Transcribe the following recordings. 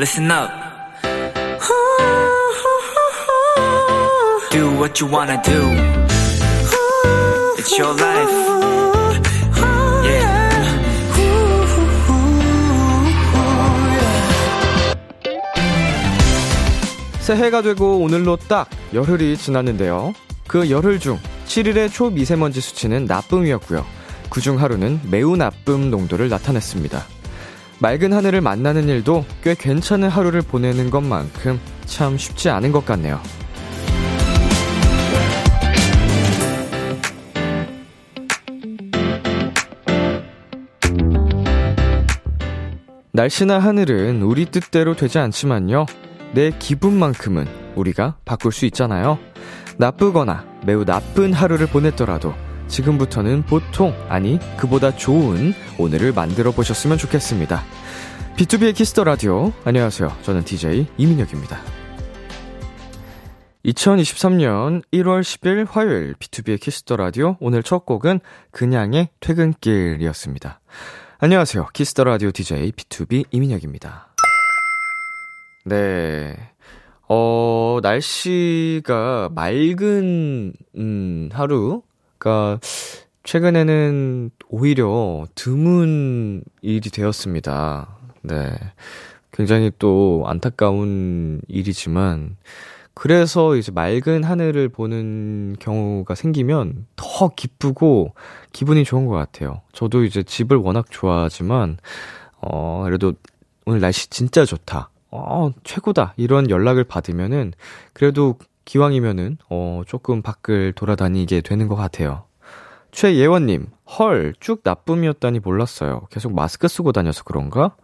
listen up. Do what you wanna do. It's your life. Yeah. 새해가 되고 오늘로 딱 열흘이 지났는데요. 그 열흘 중 7일의 초미세먼지 수치는 나쁨이었고요. 그중 하루는 매우 나쁨 농도를 나타냈습니다. 맑은 하늘을 만나는 일도 꽤 괜찮은 하루를 보내는 것만큼 참 쉽지 않은 것 같네요. 날씨나 하늘은 우리 뜻대로 되지 않지만요. 내 기분만큼은 우리가 바꿀 수 있잖아요. 나쁘거나 매우 나쁜 하루를 보냈더라도 지금부터는 보통, 아니, 그보다 좋은 오늘을 만들어 보셨으면 좋겠습니다. B2B의 키스터 라디오. 안녕하세요. 저는 DJ 이민혁입니다. 2023년 1월 10일 화요일 B2B의 키스터 라디오. 오늘 첫 곡은 그냥의 퇴근길이었습니다. 안녕하세요. 키스터 라디오 DJ B2B 이민혁입니다. 네. 어, 날씨가 맑은, 음, 하루, 그러니까 최근에는 오히려 드문 일이 되었습니다. 네. 굉장히 또 안타까운 일이지만 그래서 이제 맑은 하늘을 보는 경우가 생기면 더 기쁘고 기분이 좋은 것 같아요. 저도 이제 집을 워낙 좋아하지만 어 그래도 오늘 날씨 진짜 좋다. 어 최고다. 이런 연락을 받으면은 그래도 기왕이면은 어 조금 밖을 돌아다니게 되는 것 같아요. 최예원님, 헐, 쭉 나쁨이었다니 몰랐어요. 계속 마스크 쓰고 다녀서 그런가?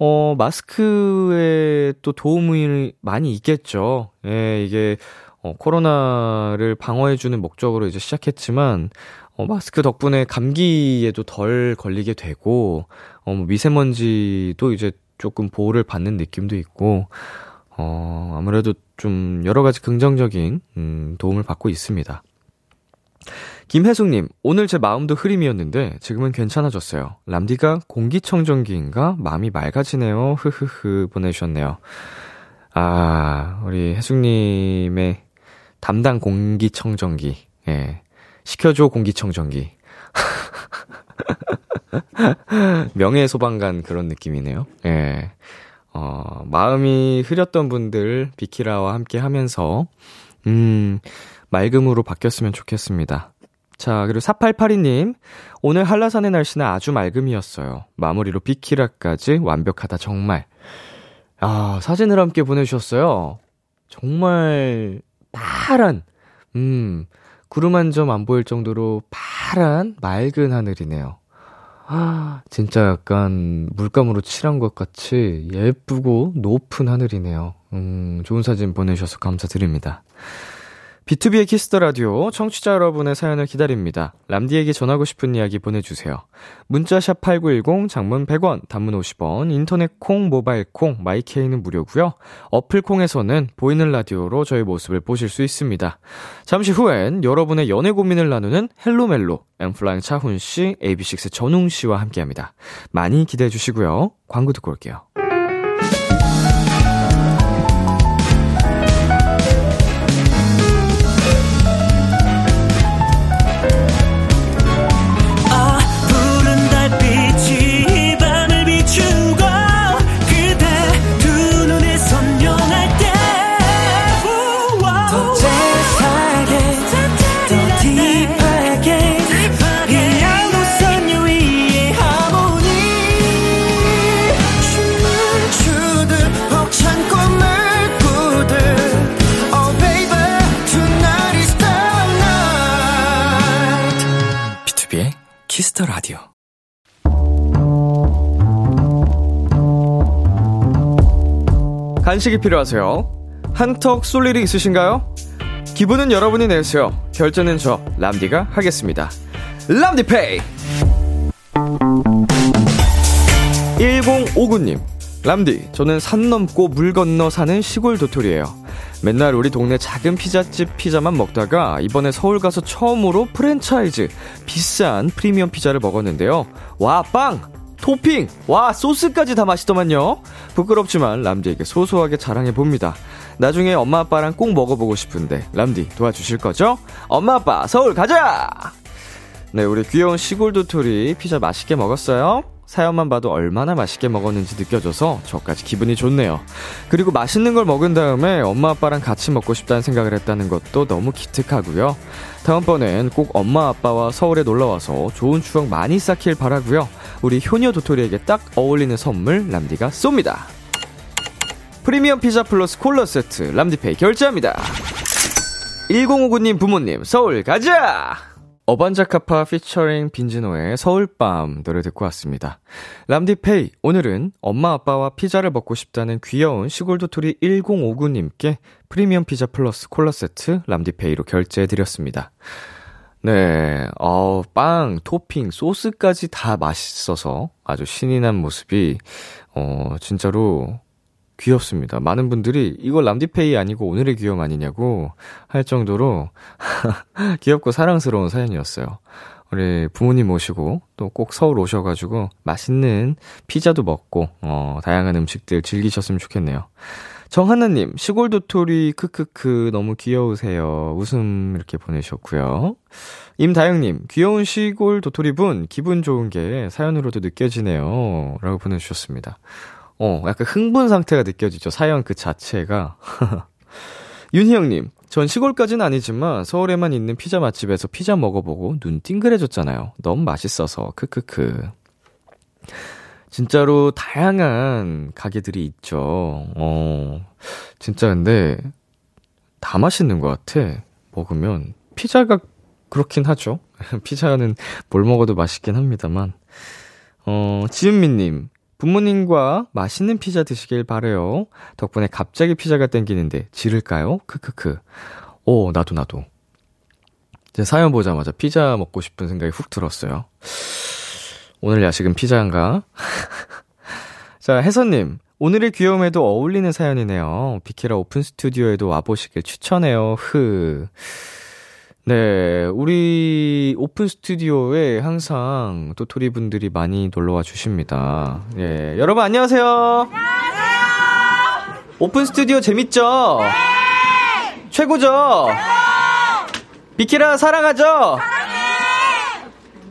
어, 마스크에 또 도움이 많이 있겠죠. 예, 이게, 어, 코로나를 방어해주는 목적으로 이제 시작했지만, 어, 마스크 덕분에 감기에도 덜 걸리게 되고, 어, 뭐 미세먼지도 이제 조금 보호를 받는 느낌도 있고, 어, 아무래도 좀 여러 가지 긍정적인, 음, 도움을 받고 있습니다. 김혜숙님, 오늘 제 마음도 흐림이었는데 지금은 괜찮아졌어요. 람디가 공기청정기인가? 마음이 맑아지네요. 흐흐흐 보내주셨네요. 아, 우리 혜숙님의 담당 공기청정기. 예. 시켜줘 공기청정기. 명예 소방관 그런 느낌이네요. 예. 어, 마음이 흐렸던 분들 비키라와 함께 하면서, 음, 맑음으로 바뀌었으면 좋겠습니다. 자, 그리고 4882님. 오늘 한라산의 날씨는 아주 맑음이었어요. 마무리로 비키라까지 완벽하다, 정말. 아, 사진을 함께 보내주셨어요. 정말 파란, 음, 구름 한 점 안 보일 정도로 파란, 맑은 하늘이네요. 아, 진짜 약간 물감으로 칠한 것 같이 예쁘고 높은 하늘이네요. 음, 좋은 사진 보내주셔서 감사드립니다. B2B의 키스터 라디오 청취자 여러분의 사연을 기다립니다. 람디에게 전하고 싶은 이야기 보내주세요. 문자샵 8910, 장문 100원, 단문 50원, 인터넷 콩, 모바일 콩, my K는 무료고요. 어플 콩에서는 보이는 라디오로 저희 모습을 보실 수 있습니다. 잠시 후엔 여러분의 연애 고민을 나누는 Hello 멜로, N.Flying 차훈 씨, AB6IX 전웅 씨와 함께합니다. 많이 기대해 주시고요. 광고 듣고 올게요. Kiss the Radio. 간식이 필요하세요? 한턱 쏠 일이 있으신가요? 기분은 여러분이 내세요. 결제는 저 람디가 하겠습니다. 람디페이. 1059님. 람디, 저는 산 넘고 물 건너 사는 시골 도토리예요. 맨날 우리 동네 작은 피자집 피자만 먹다가 이번에 서울 가서 처음으로 프랜차이즈 비싼 프리미엄 피자를 먹었는데요. 와, 빵! 토핑! 와, 소스까지 다 맛있더만요. 부끄럽지만 람디에게 소소하게 자랑해 봅니다. 나중에 엄마 아빠랑 꼭 먹어보고 싶은데 람디 도와주실 거죠? 엄마 아빠 서울 가자! 네, 우리 귀여운 시골 도토리 피자 맛있게 먹었어요? 사연만 봐도 얼마나 맛있게 먹었는지 느껴져서 저까지 기분이 좋네요. 그리고 맛있는 걸 먹은 다음에 엄마 아빠랑 같이 먹고 싶다는 생각을 했다는 것도 너무 기특하고요. 다음번엔 꼭 엄마 아빠와 서울에 놀러와서 좋은 추억 많이 쌓길 바라고요. 우리 효녀 도토리에게 딱 어울리는 선물 람디가 쏩니다. 프리미엄 피자 플러스 콜라 세트 람디페이 결제합니다. 1059님 부모님 서울 가자! 어반자카파 피처링 빈지노의 서울밤 노래 듣고 왔습니다. 람디페이, 오늘은 엄마 아빠와 피자를 먹고 싶다는 귀여운 시골 도토리 1059님께 프리미엄 피자 플러스 콜라 세트 람디페이로 결제해드렸습니다. 네, 어, 빵, 토핑, 소스까지 다 맛있어서 아주 신이 난 모습이, 어, 진짜로 귀엽습니다. 많은 분들이 이걸 람디페이 아니고 오늘의 귀여움 아니냐고 할 정도로 귀엽고 사랑스러운 사연이었어요. 우리 부모님 모시고 또 꼭 서울 오셔가지고 맛있는 피자도 먹고 어, 다양한 음식들 즐기셨으면 좋겠네요. 정하나님, 시골 도토리, 크크크, 너무 귀여우세요. 웃음 이렇게 보내셨고요. 임다영님, 귀여운 시골 도토리분, 기분 좋은 게 사연으로도 느껴지네요. 라고 보내주셨습니다. 어, 약간 흥분 상태가 느껴지죠. 사연 그 자체가. 윤희영님, 전 시골까지는 아니지만 서울에만 있는 피자 맛집에서 피자 먹어보고 눈 띵그레졌잖아요. 너무 맛있어서, 크크크. 진짜로 다양한 가게들이 있죠. 어, 진짜 근데 다 맛있는 것 같아. 먹으면. 피자가 그렇긴 하죠. 피자는 뭘 먹어도 맛있긴 합니다만. 어, 지은미님, 부모님과 맛있는 피자 드시길 바래요. 덕분에 갑자기 피자가 땡기는데 지를까요? 크크크. 오, 나도 나도. 제 사연 보자마자 피자 먹고 싶은 생각이 훅 들었어요. 오늘 야식은 피자인가? 자, 혜선님. 오늘의 귀여움에도 어울리는 사연이네요. 비키라 오픈 스튜디오에도 와보시길 추천해요. 흐. 네, 우리 오픈 스튜디오에 항상 도토리 분들이 많이 놀러와 주십니다. 예, 여러분 안녕하세요. 안녕하세요. 오픈 스튜디오 재밌죠? 네. 최고죠? 비키라 사랑하죠? 사랑해.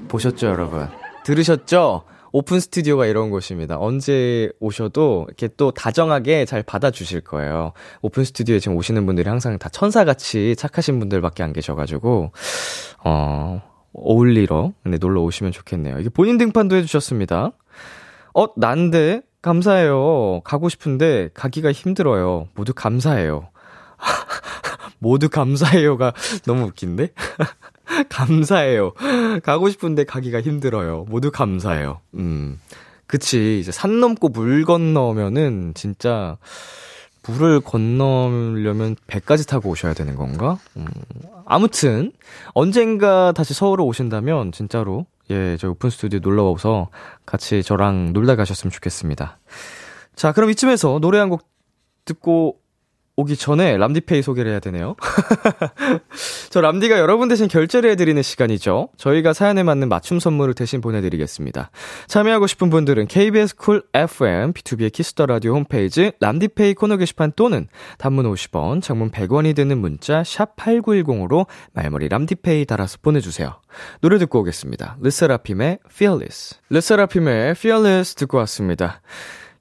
보셨죠, 여러분? 들으셨죠? 오픈 스튜디오가 이런 곳입니다. 언제 오셔도 이렇게 또 다정하게 잘 받아주실 거예요. 오픈 스튜디오에 지금 오시는 분들이 항상 다 천사같이 착하신 분들밖에 안 계셔가지고, 어, 어울리러 네, 놀러 오시면 좋겠네요. 이게 본인 등판도 해주셨습니다. 어, 난데? 감사해요. 가고 싶은데 가기가 힘들어요. 모두 감사해요. 모두 감사해요가 너무 웃긴데? 감사해요. 가고 싶은데 가기가 힘들어요. 모두 감사해요. 음. 그치. 이제 산 넘고 물 건너면은 진짜 물을 건너려면 배까지 타고 오셔야 되는 건가? 음. 아무튼 언젠가 다시 서울에 오신다면 진짜로 예, 저 오픈 스튜디오 놀러 와서 같이 저랑 놀다 가셨으면 좋겠습니다. 자, 그럼 이쯤에서 노래 한 곡 듣고 오기 전에 람디페이 소개를 해야 되네요. 저 람디가 여러분 대신 결제를 해드리는 시간이죠. 저희가 사연에 맞는 맞춤 선물을 대신 보내드리겠습니다. 참여하고 싶은 분들은 KBS 쿨 FM, B2B의 키스터 라디오 홈페이지 람디페이 코너 게시판 또는 단문 50원, 장문 100원이 드는 문자 샵 8910으로 말머리 람디페이 달아서 보내주세요. 노래 듣고 오겠습니다. 르세라핌의 Fearless. 르세라핌의 Fearless 듣고 왔습니다.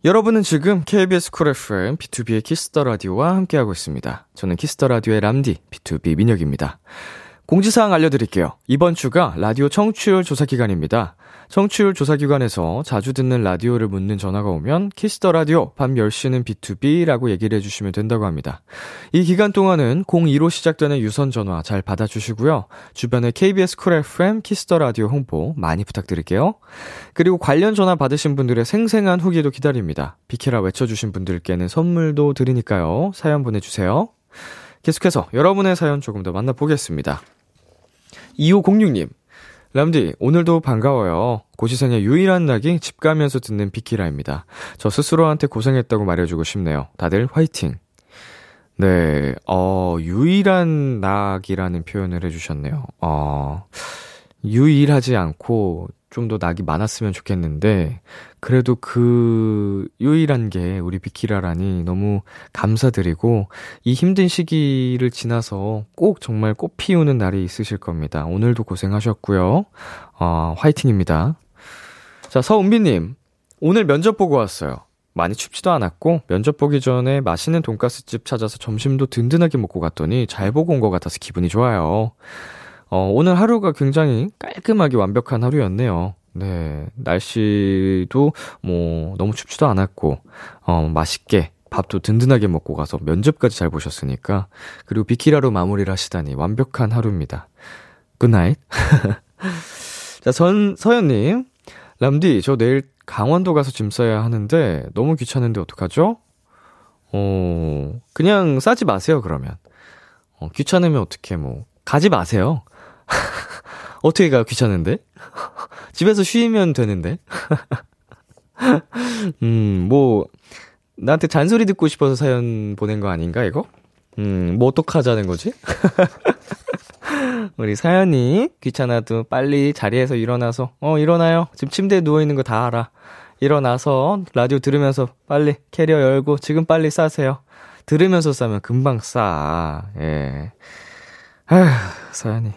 여러분은 지금 KBS 쿨 FM B2B의 키스터 라디오와 함께하고 있습니다. 저는 키스터 라디오의 람디 B2B 민혁입니다. 공지사항 알려드릴게요. 이번 주가 라디오 청취율 조사 기간입니다. 청취율 조사 기관에서 자주 듣는 라디오를 묻는 전화가 오면 키스터 라디오 밤 10시는 B2B라고 얘기를 해주시면 된다고 합니다. 이 기간 동안은 02로 시작되는 유선 전화 잘 받아주시고요. 주변에 KBS Cool FM Kiss the Radio 홍보 많이 부탁드릴게요. 그리고 관련 전화 받으신 분들의 생생한 후기도 기다립니다. 비키라 외쳐주신 분들께는 선물도 드리니까요. 사연 보내주세요. 계속해서 여러분의 사연 조금 더 만나보겠습니다. 2506님, 람디, 오늘도 반가워요. 고시생의 유일한 낙이 집 가면서 듣는 비키라입니다. 저 스스로한테 고생했다고 말해주고 싶네요. 다들 화이팅! 네, 어, 유일한 낙이라는 표현을 해주셨네요. 어, 유일하지 않고 좀 더 낙이 많았으면 좋겠는데, 그래도 그 유일한 게 우리 비키라라니 너무 감사드리고, 이 힘든 시기를 지나서 꼭 정말 꽃 피우는 날이 있으실 겁니다. 오늘도 고생하셨고요. 어, 화이팅입니다. 자, 서은비님. 오늘 면접 보고 왔어요. 많이 춥지도 않았고 면접 보기 전에 맛있는 돈가스집 찾아서 점심도 든든하게 먹고 갔더니 잘 보고 온 것 같아서 기분이 좋아요. 어, 오늘 하루가 굉장히 깔끔하게 완벽한 하루였네요. 네, 날씨도 뭐 너무 춥지도 않았고 어, 맛있게 밥도 든든하게 먹고 가서 면접까지 잘 보셨으니까 그리고 비키라로 마무리를 하시다니 완벽한 하루입니다. Good night. 자, 선 서현님, 람디, 저 내일 강원도 가서 짐 싸야 하는데 너무 귀찮은데 어떡하죠? 어, 그냥 싸지 마세요, 그러면. 어, 귀찮으면 어떻게 뭐, 가지 마세요. 어떻게 가, 귀찮은데? 집에서 쉬면 되는데? 음, 뭐, 나한테 잔소리 듣고 싶어서 사연 보낸 거 아닌가, 이거? 음, 뭐 어떡하자는 거지? 우리 사연이 귀찮아도 빨리 자리에서 일어나서, 어, 일어나요. 지금 침대에 누워있는 거 다 알아. 일어나서 라디오 들으면서 빨리 캐리어 열고 지금 빨리 싸세요. 들으면서 싸면 금방 싸. 예. 아휴, 사연이.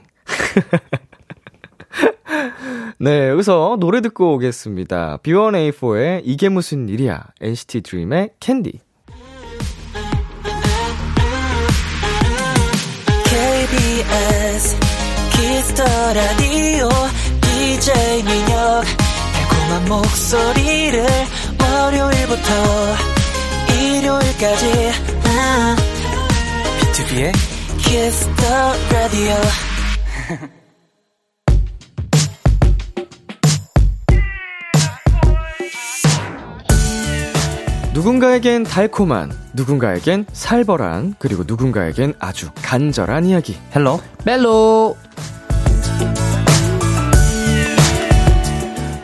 네, 여기서 노래 듣고 오겠습니다. B1A4의 이게 무슨 일이야. NCT DREAM의 Candy. KBS Kiss the Radio DJ 민혁 달콤한 목소리를 월요일부터 일요일까지 아, BTOB의 Kiss the Radio 누군가에겐 달콤한, 누군가에겐 살벌한, 그리고 누군가에겐 아주 간절한 이야기. Hello 멜로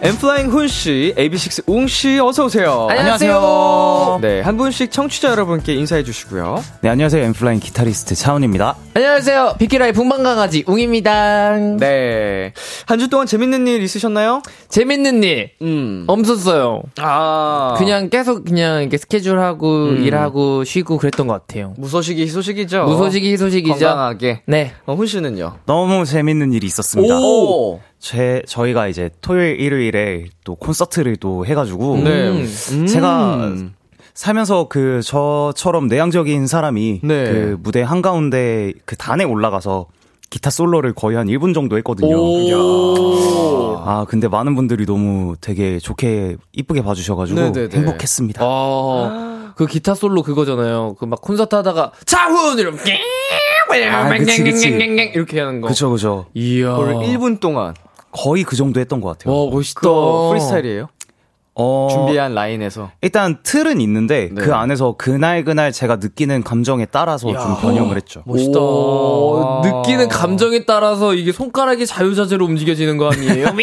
엠플라잉 훈씨, AB6 웅씨, 어서오세요. 안녕하세요. 네, 한 분씩 청취자 여러분께 인사해 주시고요. 네 안녕하세요 엠플라잉 기타리스트 차은입니다 안녕하세요 비키라의 분방강아지 웅입니다 네. 한 주 동안 재밌는 일 있으셨나요? 재밌는 일 음. 없었어요 아. 그냥 계속 그냥 이렇게 스케줄하고 일하고 쉬고 그랬던 것 같아요 무소식이 희소식이죠. 무소식이 희소식이죠 건강하게. 네 어, 훈씨는요? 너무 재밌는 일이 있었습니다 오. 제 저희가 이제 토요일 일요일에 또 콘서트를 또 해가지고 네. 음. 제가 살면서 그 저처럼 내향적인 사람이 네. 그 무대 한 가운데 그 단에 올라가서 기타 솔로를 거의 한 1분 정도 했거든요. 아, 근데 많은 분들이 너무 되게 좋게 이쁘게 봐주셔가지고 네네네. 행복했습니다. 아, 그 기타 솔로 그거잖아요. 그 막 콘서트 하다가 차훈 이렇게 아, 그치, 그치. 이렇게 하는 거. 그쵸, 그쵸. 이야. 그걸 1분 동안. 거의 그 정도 했던 것 같아요. 와 멋있다. 그거 프리스타일이에요? 어, 준비한 라인에서. 일단 틀은 있는데 네. 그 안에서 그날 그날 제가 느끼는 감정에 따라서 좀 변형을 했죠. 멋있다. 오. 느끼는 감정에 따라서 이게 손가락이 자유자재로 움직여지는 거 아니에요?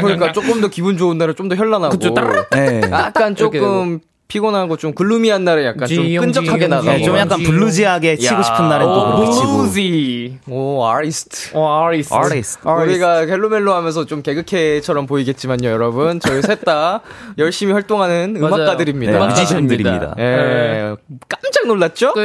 그러니까 조금 더 기분 좋은 날에 좀더 현란하고. 그쵸. 네. 약간 조금 피곤하고 좀 gloomy한 날에 약간 좀 끈적하게 나가고. 네, 좀 약간 bluesy하게 치고 야. 싶은 날엔 또. bluesy. 오, 아티스트. 어, 아티스. 아티스트. 우리가 Hello멜로 하면서 좀 개그캐처럼 보이겠지만요, 여러분. 저희 셋 다 열심히 활동하는. 음악가들입니다. 네, 음악가들입니다. 뮤지션들입니다. 예, 깜짝 놀랐죠?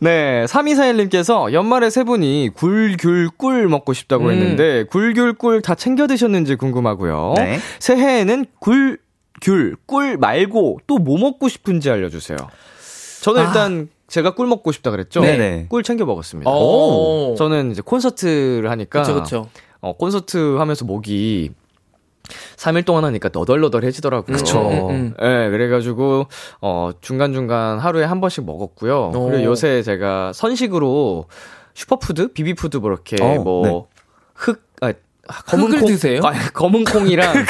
네, 3241님께서 연말에 세 분이 굴귤꿀 먹고 싶다고 음. 했는데, 굴귤꿀 다 챙겨 드셨는지 궁금하고요. 네. 새해에는 굴, 귤, 꿀 말고 또 뭐 먹고 싶은지 알려주세요. 저는 일단 제가 꿀 먹고 싶다 그랬죠? 아. 네네. 꿀 챙겨 먹었습니다. 오. 저는 이제 콘서트를 하니까. 그쵸, 그쵸. 어, 콘서트 하면서 목이 3일 동안 하니까 너덜너덜해지더라고요. 그쵸. 음, 음. 예, 그래가지고, 어, 중간중간 하루에 한 번씩 먹었고요. 오. 그리고 요새 제가 선식으로 슈퍼푸드? 비비푸드 뭐 이렇게 어, 뭐, 네. 흑, 아, 검은 흙을 콩 드세요? 아, 검은 콩이랑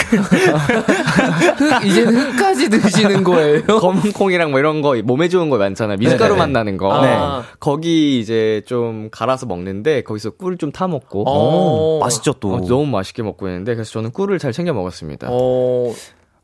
흙, 이제는 흙까지 드시는 거예요? 검은 콩이랑 뭐 이런 거 몸에 좋은 거 많잖아요. 미숫가루 네네. 맛 나는 거. 아. 거기 이제 좀 갈아서 먹는데 거기서 꿀좀타 먹고 어. 맛있죠 또. 어, 너무 맛있게 먹고 있는데 그래서 저는 꿀을 잘 챙겨 먹었습니다. 어,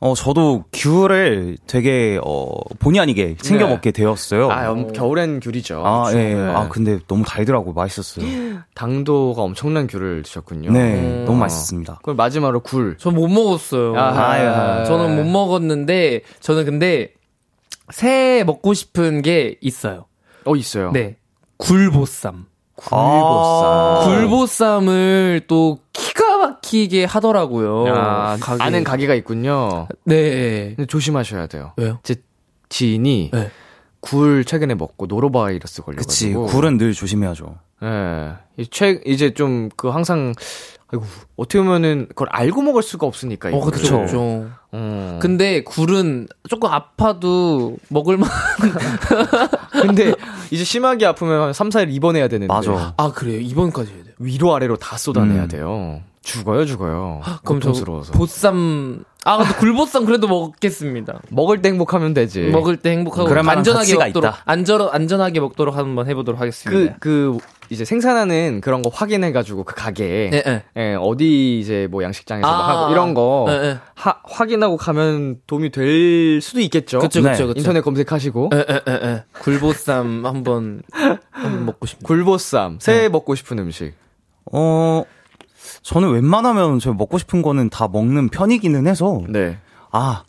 어, 저도 귤을 되게, 어, 본의 아니게 챙겨 네. 먹게 되었어요. 아, 엄- 겨울엔 귤이죠. 아, 예. 네. 아, 근데 너무 달더라고. 맛있었어요. 당도가 엄청난 귤을 드셨군요. 네, 음. 너무 맛있었습니다. 그럼 마지막으로 굴. 전 못 먹었어요. 아하. 저는 못 먹었는데 저는 근데 새해 먹고 싶은 게 있어요. 어, 있어요. 네. 굴보쌈. 굴보쌈. 굴보쌈을 또 기가 막히게 하더라고요. 아, 가게. 아는 가게가 있군요. 네. 조심하셔야 돼요. 왜요? 제 지인이 네. 굴 최근에 먹고 노로바이러스 그치. 걸려가지고. 굴은 늘 조심해야죠. 예. 이 최, 이제 좀 그 항상, 아이고, 어떻게 보면은 그걸 알고 먹을 수가 없으니까. 어. 그쵸. 그쵸. 음. 근데 굴은 조금 아파도 먹을만. 근데 이제 심하게 아프면 한 3, 4일 입원해야 되는데. 맞아. 아, 그래요? 이번까지 해야 돼요. 위로 아래로 다 쏟아내야 음. 돼요. 죽어요, 죽어요. 그럼 저 고통스러워서. 보쌈. 아, 근데 굴보쌈 그래도 먹겠습니다. 먹을 때 행복하면 되지. 먹을 때 행복하고 안전하게 먹도록 있다. 안전 안전하게 먹도록 한번 해보도록 그, 하겠습니다. 그, 이제 생산하는 그런 거 확인해가지고 그 가게에. 네, 네. 예, 어디 이제 뭐 양식장에서 뭐 아, 하고 이런 거 네, 네. 하, 확인하고 가면 도움이 될 수도 있겠죠. 그쵸, 네. 그쵸, 그쵸. 인터넷 검색하시고. 에. 굴보쌈 한번 한번 먹고 싶네요. 굴보쌈, 새해 먹고 싶은 음식. 어, 저는 웬만하면 저 먹고 싶은 거는 다 먹는 편이기는 해서, 네. 아,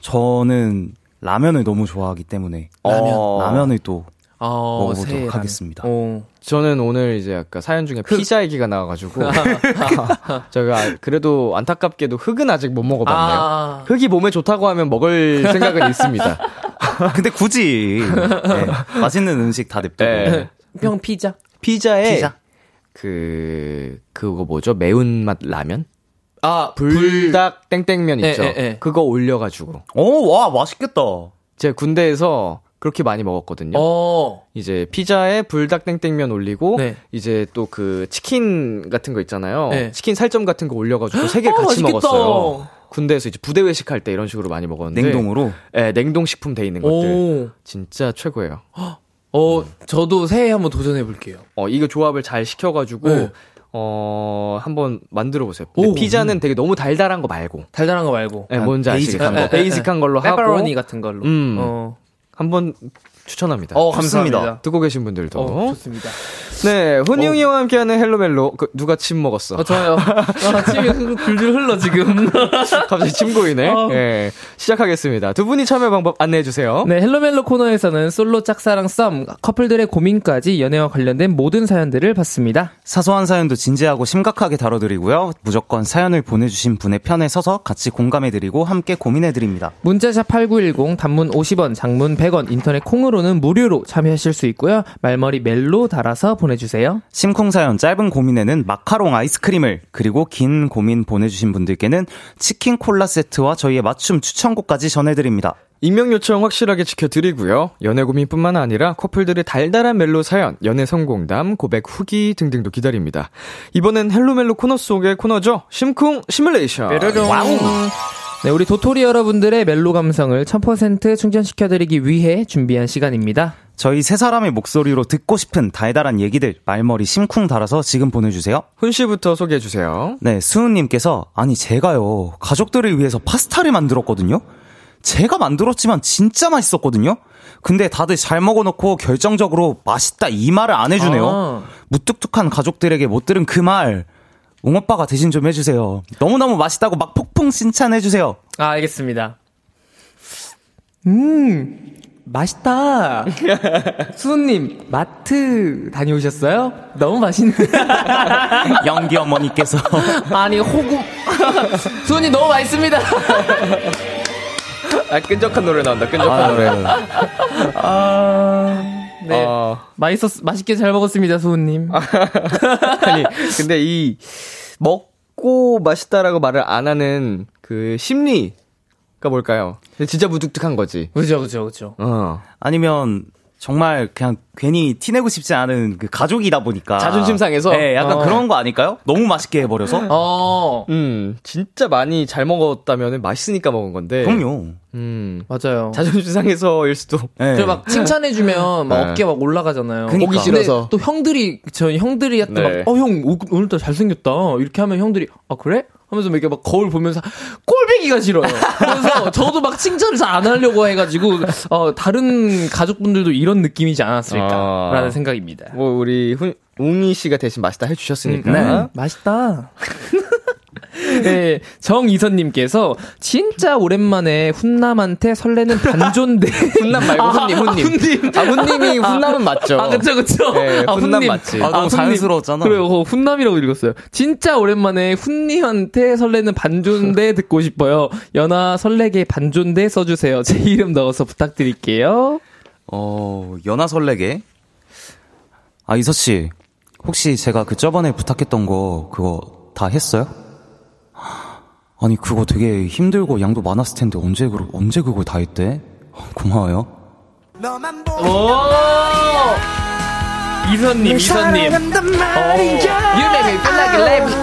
저는 라면을 너무 좋아하기 때문에, 어, 라면을 또 아, 먹어보도록 새해 라면. 하겠습니다. 어. 저는 오늘 이제 아까 사연 중에 피자 얘기가 나와가지고 제가 그래도 안타깝게도 흙은 아직 못 먹어봤네요. 아, 흙이 몸에 좋다고 하면 먹을 생각은 있습니다. 근데 굳이, 네, 맛있는 음식 다 냅두고. 네. 평 피자. 피자에 피자? 그 그거 뭐죠? 매운맛 라면? 아, 불닭 땡땡면 예, 있죠. 예, 예. 그거 올려가지고 오, 와, 맛있겠다. 제가 군대에서 그렇게 많이 먹었거든요. 어. 이제 피자에 불닭 땡땡면 올리고 네. 이제 또 그 치킨 같은 거 있잖아요. 네. 치킨 살점 같은 거 올려가지고 세개 어, 같이 맛있겠다. 먹었어요. 군대에서 이제 부대 외식 할 때 이런 식으로 많이 먹었는데 냉동으로. 네, 냉동 식품 돼 있는 것들 오. 진짜 최고예요. 어, 저도 새해 한번 도전해 볼게요. 어 이거 조합을 잘 시켜가지고 네. 어 한번 만들어 보세요. 오. 피자는 되게 너무 달달한 거 말고 달달한 거 말고. 네, 뭔지 베이직한 아시겠죠? 거. 베이직한 걸로 하고 페퍼로니 같은 걸로. 음. 어. 한번 추천합니다. 어. 감사합니다. 듣고 계신 분들도 어, 좋습니다. 네 훈이웅이와 함께하는 Hello멜로 그, 누가 침 먹었어? 어, 저요. 아, 침이 흐- 줄줄 흘러, 지금. 갑자기 침 고이네. 어. 예. 시작하겠습니다. 두 분이 참여 방법 안내해 주세요. 네, Hello멜로 코너에서는 솔로 짝사랑 썸, 커플들의 고민까지 연애와 관련된 모든 사연들을 받습니다. 사소한 사연도 진지하고 심각하게 다뤄드리고요. 무조건 사연을 보내주신 분의 편에 서서 같이 공감해드리고 함께 고민해드립니다. 문자 샵 8910, 단문 50원, 장문 100원, 인터넷 콩으로는 무료로 참여하실 수 있고요. 말머리 멜로 달아서 보내주세요. 심쿵 사연 짧은 고민에는 마카롱 아이스크림을 그리고 긴 고민 보내주신 분들께는 치킨 콜라 세트와 저희의 맞춤 추천곡까지 전해드립니다. 익명 요청 확실하게 지켜드리고요. 연애 고민뿐만 아니라 커플들의 달달한 멜로 사연, 연애 성공담, 고백 후기 등등도 기다립니다. 이번엔 Hello멜로 코너 속의 코너죠. 심쿵 시뮬레이션. Wow. 네, 우리 도토리 여러분들의 멜로 감성을 1000% 충전시켜드리기 위해 준비한 시간입니다. 저희 세 사람의 목소리로 듣고 싶은 달달한 얘기들 말머리 심쿵 달아서 지금 보내주세요. 훈 씨부터 소개해 주세요. 네, 수은님께서 아니 제가요 가족들을 위해서 파스타를 만들었거든요. 제가 만들었지만 진짜 맛있었거든요. 근데 다들 잘 먹어놓고 결정적으로 맛있다 이 말을 안 해주네요. 아. 무뚝뚝한 가족들에게 못 들은 그 말. 웅오빠가 대신 좀 해주세요. 너무너무 맛있다고 막 폭풍 칭찬해주세요. 아, 알겠습니다. 음, 맛있다. 수은님, 마트 다녀오셨어요? 너무 맛있네. 연기 어머니께서. 아니, 호구. 수은님 너무 맛있습니다. 아, 끈적한 노래 나온다. 끈적한 노래. 아, 네. 어, 맛있었, 맛있게 잘 먹었습니다, 수은님. 아니, 근데 이, 먹고 맛있다라고 말을 안 하는 그 심리가 뭘까요? 진짜 무뚝뚝한 거지. 그죠, 그죠, 그죠. 어. 아니면 정말 그냥 괜히 티내고 싶지 않은 그 가족이다 보니까 자존심 상해서? 네, 약간 어. 그런 거 아닐까요? 너무 맛있게 해버려서. 어, 음, 진짜 많이 잘 먹었다면 맛있으니까 먹은 건데. 그럼요. 음. 맞아요. 자존심 상해서일 수도. 네. 저막 칭찬해주면 막 네. 어깨 막 올라가잖아요. 그니까. 보기 싫어서. 근데 또 형들이, 저 형들이한테 네. 막, 어, 형, 오- 오늘따라 잘생겼다. 이렇게 하면 형들이, 아, 그래? 하면서 막 이렇게 막 거울 보면서 꼴배기가 싫어요. 그래서 저도 막 칭찬을 잘 안 하려고 해가지고, 어, 다른 가족분들도 이런 느낌이지 않았을까. 아. 라는 생각입니다. 뭐, 우리, 훈, 웅이 씨가 대신 맛있다 해주셨으니까. 네. 맛있다. 네, 정이선님께서 진짜 오랜만에 훈남한테 설레는 반존대. 훈남 말고 훈님, 훈님. 훈님. 아, 훈님이 훈남은 맞죠. 아, 그쵸, 그쵸. 네, 아, 훈남 맞지. 아, 너무 훈님. 자연스러웠잖아. 그래요, 어, 훈남이라고 읽었어요. 진짜 오랜만에 훈님한테 설레는 반존대 듣고 싶어요. 연아 설레게 반존대 써주세요. 제 이름 넣어서 부탁드릴게요. 어, 연하 설레게. 아, 이서 씨. 혹시 제가 그 저번에 부탁했던 거, 그거 다 했어요? 아니, 그거 되게 힘들고 양도 많았을 텐데, 언제, 그, 언제 그걸 다 했대? 고마워요. 오! 이선님, 이선님. 어, a lamb.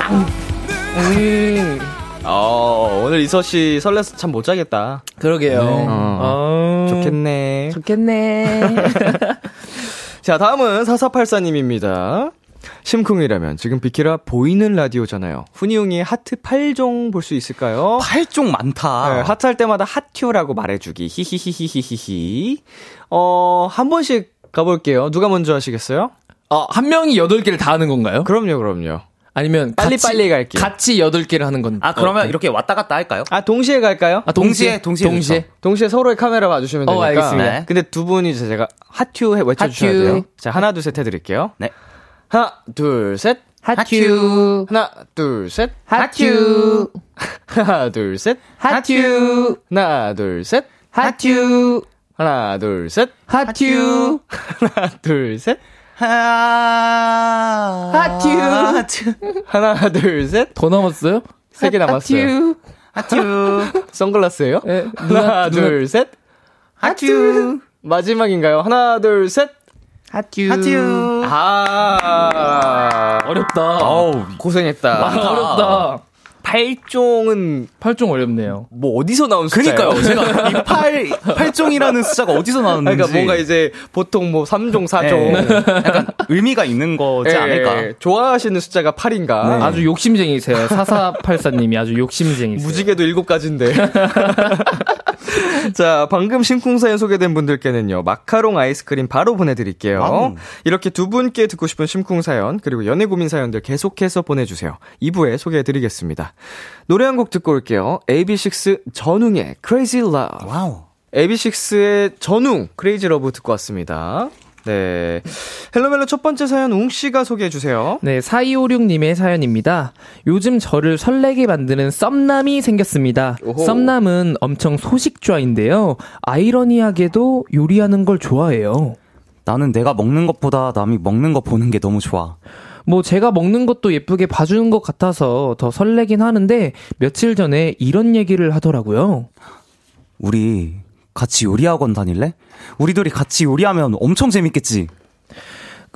음, 어, 오늘 이서 씨 설레서 잠 못 자겠다. 그러게요. 어, 좋겠네. 좋겠네. 자, 다음은 4484님입니다. 심쿵이라면 지금 비키라 보이는 라디오잖아요. 훈이웅이 하트 8종 볼 수 있을까요? 8종 많다. 네, 하트 할 때마다 핫튜라고 말해주기. 히히히히히히. 어, 한 번씩 가볼게요. 누가 먼저 하시겠어요? 어, 한 명이 8개를 다 하는 건가요? 그럼요, 그럼요. 아니면 빨리빨리 갈게요. 같이 8개를 하는 건 아, 그러면 어때? 이렇게 왔다 갔다 할까요? 아, 동시에 갈까요? 아, 동시에 동시에, 동시에 동시에. 동시에 서로의 카메라 봐주시면 어, 되니까. 알겠습니다. 네. 근데 두 분이 이제 제가 핫튜 해 외쳐주셔야 핫튜. 돼요. 자, 하나, 둘, 셋 해드릴게요. 네. 하나, 둘, 셋. 하튜. 하나, 둘, 셋. 하튜. 하나, 둘, 셋. 하튜. 하나, 둘, 셋. 하튜. 하나, 둘, 셋. 하튜. 하나, 둘, 셋. 하... 하튜. 하튜. 하나, 둘, 셋. 더 남았어요? 세 개 남았어요. 하튜. 하튜. 선글라스예요? 예, 하나. 둘, 셋. 하튜. 마지막인가요? 하나, 둘, 셋. 하튜. 하튜. 아. 어렵다. 어우, 고생했다. 어렵다. 8종은 8종 어렵네요. 뭐 어디서 나온 숫자예요? 그니까요. 제가 이 8, 8종이라는 숫자가 어디서 나왔는지. 그러니까 뭔가 이제 보통 뭐 3종, 4종. 예. 약간 의미가 있는 거지 않을까. 좋아하시는 숫자가 8인가? 네. 아주 욕심쟁이세요. 4484님이 아주 욕심쟁이세요. 무지개도 7가지인데. 자, 방금 심쿵사연 소개된 분들께는요, 마카롱 아이스크림 바로 보내드릴게요. Wow. 이렇게 두 분께 듣고 싶은 심쿵사연, 그리고 연애 고민 사연들 계속해서 보내주세요. 2부에 소개해드리겠습니다. 노래 한 곡 듣고 올게요. AB6IX 전웅의 Crazy Love. Wow. AB6IX의 전웅, Crazy Love 듣고 왔습니다. 네. Hello멜로 첫 번째 사연 웅씨가 소개해주세요. 네, 4256님의 사연입니다. 요즘 저를 설레게 만드는 썸남이 생겼습니다. 오호. 썸남은 엄청 소식좌인데요. 아이러니하게도 요리하는 걸 좋아해요. 나는 내가 먹는 것보다 남이 먹는 거 보는 게 너무 좋아. 뭐 제가 먹는 것도 예쁘게 봐주는 것 같아서 더 설레긴 하는데 며칠 전에 이런 얘기를 하더라고요. 우리 같이 요리학원 다닐래? 우리 둘이 같이 요리하면 엄청 재밌겠지.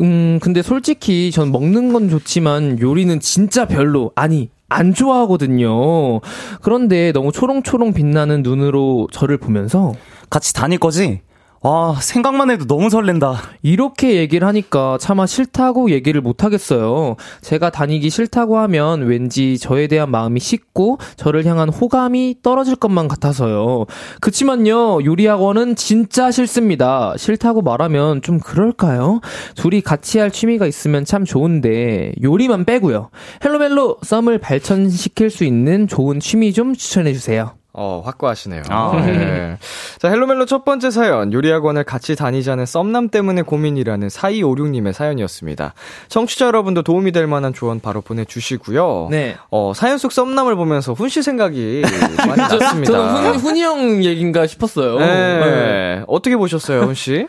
음, 근데 솔직히 전 먹는 건 좋지만 요리는 진짜 별로, 아니, 안 좋아하거든요. 그런데 너무 초롱초롱 빛나는 눈으로 저를 보면서 같이 다닐 거지? 와, 생각만 해도 너무 설렌다. 이렇게 얘기를 하니까 차마 싫다고 얘기를 못 하겠어요. 제가 다니기 싫다고 하면 왠지 저에 대한 마음이 식고 저를 향한 호감이 떨어질 것만 같아서요. 그치만요, 요리학원은 진짜 싫습니다. 싫다고 말하면 좀 그럴까요? 둘이 같이 할 취미가 있으면 참 좋은데, 요리만 빼고요. 헬로멜로 썸을 발전시킬 수 있는 좋은 취미 좀 추천해주세요. 어, 확고하시네요. 아. 네. 자, 헬로멜로 첫 번째 사연. 요리학원을 같이 다니자는 썸남 때문에 고민이라는 4256님의 사연이었습니다. 청취자 여러분도 도움이 될 만한 조언 바로 보내주시고요. 네. 어, 사연 속 썸남을 보면서 훈 씨 생각이 많이 났습니다. 저는 훈, 훈이 형 얘기인가 싶었어요. 네. 어떻게 보셨어요, 훈 씨?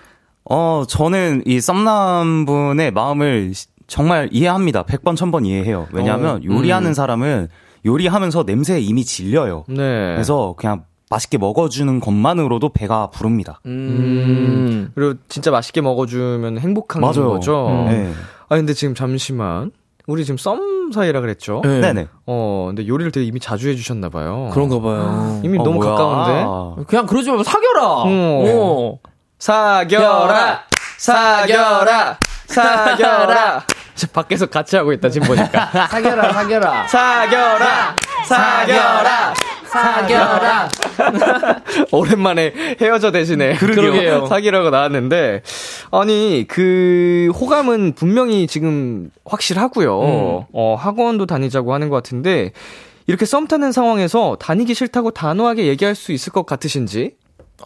어, 저는 이 썸남분의 마음을 시- 정말 이해합니다. 100번, 1000번 이해해요. 왜냐하면 어, 요리하는 음. 사람은 요리하면서 냄새에 이미 질려요. 네. 그래서 그냥 맛있게 먹어주는 것만으로도 배가 부릅니다. 음. 그리고 진짜 맛있게 먹어주면 행복한 맞아요. 거죠. 음. 네. 아 근데 지금 잠시만 우리 지금 썸 사이라 그랬죠. 네. 네네. 어 근데 요리를 되게 이미 자주 해주셨나 봐요. 그런가 봐요. 이미 어, 너무 뭐야. 가까운데. 그냥 그러지 말고 사겨라. 어. 사겨라, 사겨라, 사겨라. 저 밖에서 같이 하고 있다 지금 보니까. 사겨라, 사겨라. 사겨라, 사겨라, 사겨라. 오랜만에 헤어져 대신에 그러게요. 사기라고 나왔는데 아니 그 호감은 분명히 지금 확실하고요. 음. 어 학원도 다니자고 하는 것 같은데 이렇게 썸 타는 상황에서 다니기 싫다고 단호하게 얘기할 수 있을 것 같으신지?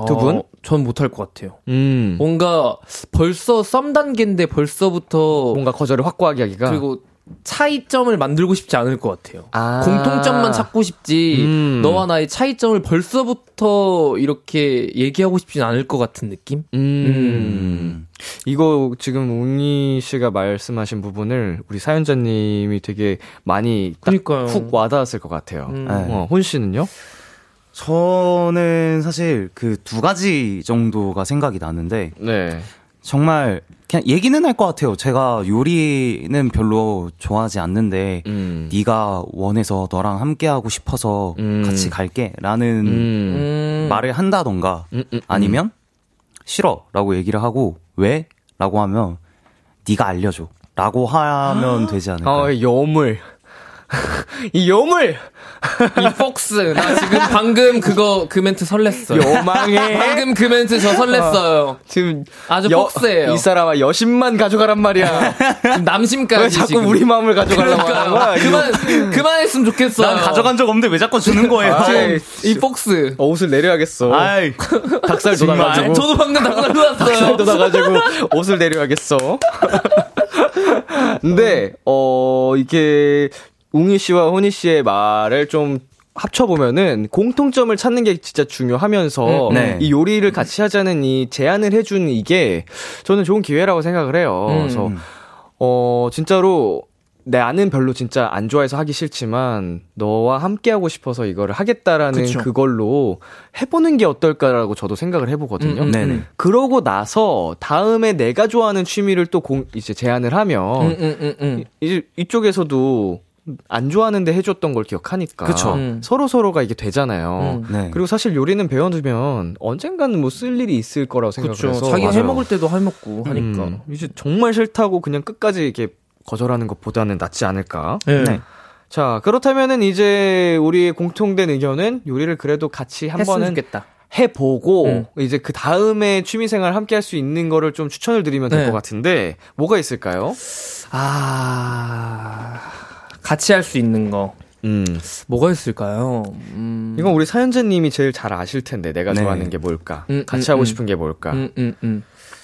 두 분? 어, 전 못할 것 같아요. 음. 뭔가 벌써 썸 단계인데 벌써부터 뭔가 거절을 확고하게 하기가 그리고 차이점을 만들고 싶지 않을 것 같아요. 아. 공통점만 찾고 싶지 음. 너와 나의 차이점을 벌써부터 이렇게 얘기하고 싶진 않을 것 같은 느낌? 음. 이거 지금 웅이 씨가 말씀하신 부분을 우리 사연자님이 되게 많이. 훅 와닿았을 것 같아요. 음. 네. 어, 혼 씨는요? 저는 사실 그 두 가지 정도가 생각이 나는데 네. 정말 그냥 얘기는 할 것 같아요. 제가 요리는 별로 좋아하지 않는데 음. 네가 원해서 너랑 함께 하고 싶어서 음. 같이 갈게라는 음. 음. 말을 한다던가 음, 음, 음. 아니면 싫어라고 얘기를 하고 왜라고 하면 네가 알려줘라고 하면 되지 않을까? 어, 여물. 이 여물! 이 폭스 나 지금 방금 그거 그 멘트 설렜어요. 요망해. 방금 그 멘트 저 설렜어요. 지금 아주 여- 폭스예요. 이 사람아 여심만 가져가란 말이야. 지금 남심까지 왜 자꾸 지금. 우리 마음을 가져가려고 하는 거야? 그만 그만했으면 좋겠어요. 난 가져간 적 없는데 왜 자꾸 주는 거예요? 아이, 이 폭스. 어, 옷을 내려야겠어. 아이, 닭살 돋아가지고. 저도 방금 닭살 닭살 돋았어요. 돋아가지고 옷을 내려야겠어. 근데 어 이게 웅이 씨와 호니 씨의 말을 좀 합쳐보면은 공통점을 찾는 게 진짜 중요하면서 음, 네. 이 요리를 같이 하자는 이 제안을 해준 이게 저는 좋은 기회라고 생각을 해요. 음. 그래서 어 진짜로 나는 별로 진짜 안 좋아해서 하기 싫지만 너와 함께 하고 싶어서 이거를 하겠다라는 그쵸. 그걸로 해보는 게 어떨까라고 저도 생각을 해보거든요. 음, 음. 그러고 나서 다음에 내가 좋아하는 취미를 또 공, 이제 제안을 하면 음, 음, 음, 음. 이제 이쪽에서도 안 좋아하는데 해줬던 걸 기억하니까 그쵸. 음. 서로 서로가 이게 되잖아요. 음. 네. 그리고 사실 요리는 배워두면 언젠가는 뭐 쓸 일이 있을 거라고. 생각해서 자기. 해 먹을 때도 해 먹고 하니까. 음, 이제 정말 싫다고 그냥 끝까지 이렇게 거절하는 것보다는 낫지 않을까. 네. 네. 자 그렇다면은 이제 우리의 공통된 의견은 요리를 그래도 같이 한 번은 좋겠다. 해보고 음. 이제 그 다음에 취미생활 함께 할 수 있는 거를 좀 추천을 드리면 될것 네. 같은데 뭐가 있을까요? 아 같이 할 수 있는 거 음 뭐가 있을까요? 음. 이건 우리 사연자님이 제일 잘 아실 텐데 내가 네. 좋아하는 게 뭘까 음, 같이 음, 하고 음. 싶은 게 뭘까 음.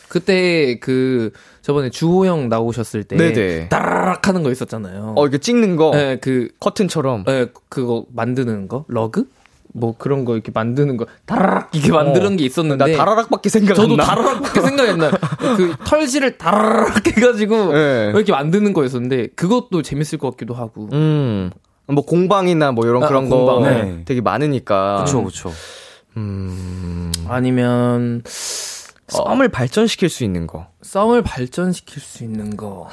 그때 그 저번에 주호 형 나오셨을 때 네네. 따라락 하는 거 있었잖아요. 어 이거 찍는 거 네, 그 커튼처럼 네, 그거 만드는 거 러그? 뭐 그런 거 이렇게 만드는 거 다라락 이게 만드는 어. 게 있었는데 나 다라락밖에 생각 저도 안 나. 다라락밖에 생각이 안 나요. 그 털실을 다라락 해가지고 네. 이렇게 만드는 거였었는데 그것도 재밌을 것 같기도 하고. 음. 뭐 공방이나 뭐 이런 아, 그런 거 공방, 네. 되게 많으니까. 그쵸, 그쵸. 음. 아니면 썸을 발전시킬 수 있는 거. 썸을 발전시킬 수 있는 거.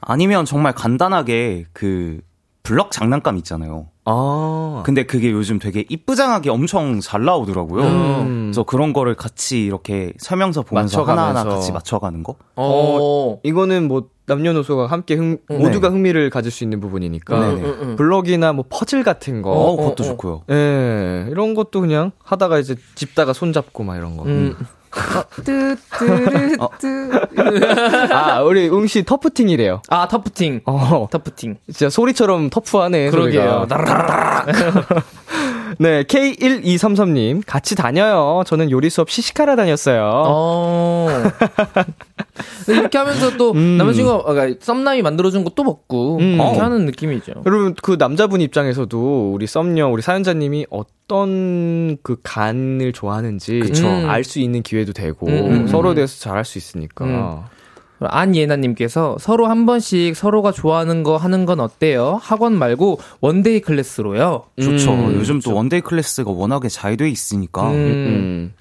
아니면 정말 간단하게 그 블럭 장난감 있잖아요. 아. 근데 그게 요즘 되게 이쁘장하게 엄청 잘 나오더라고요. 음. 그래서 그런 거를 같이 이렇게 설명서 보면서 맞춰가면서. 하나하나 같이 맞춰가는 거? 어. 이거는 뭐 남녀노소가 함께 흥, 네. 모두가 흥미를 가질 수 있는 부분이니까. 네네. 응, 응. 블럭이나 뭐 퍼즐 같은 거. 어, 그것도 어, 어. 좋고요. 예, 이런 것도 그냥 하다가 이제 집다가 손 잡고 막 이런 거. 음. 뜨뜨르뜨. 아, 우리 웅씨 터프팅이래요. 아 터프팅. 어, 터프팅. 진짜 소리처럼 터프하네. 그러게요. 네, K1233님, 같이 다녀요. 저는 요리 수업 시시카라 다녔어요. 어. 이렇게 하면서 또 음. 남자친구가 그러니까 썸남이 만들어준 것도 먹고 음. 이렇게 어. 하는 느낌이죠. 여러분, 그 남자분 입장에서도 우리 썸녀, 우리 사연자님이 어떤 그 간을 좋아하는지 그쵸. 알수 있는 기회도 되고 음, 음, 서로에 음. 대해서 잘 알 수 있으니까. 음. 안예나님께서 서로 한 번씩 서로가 좋아하는 거 하는 건 어때요? 학원 말고 one-day class로요. 좋죠. 음, 요즘 또 one-day class가 워낙에 잘 돼 있으니까. 음. 음.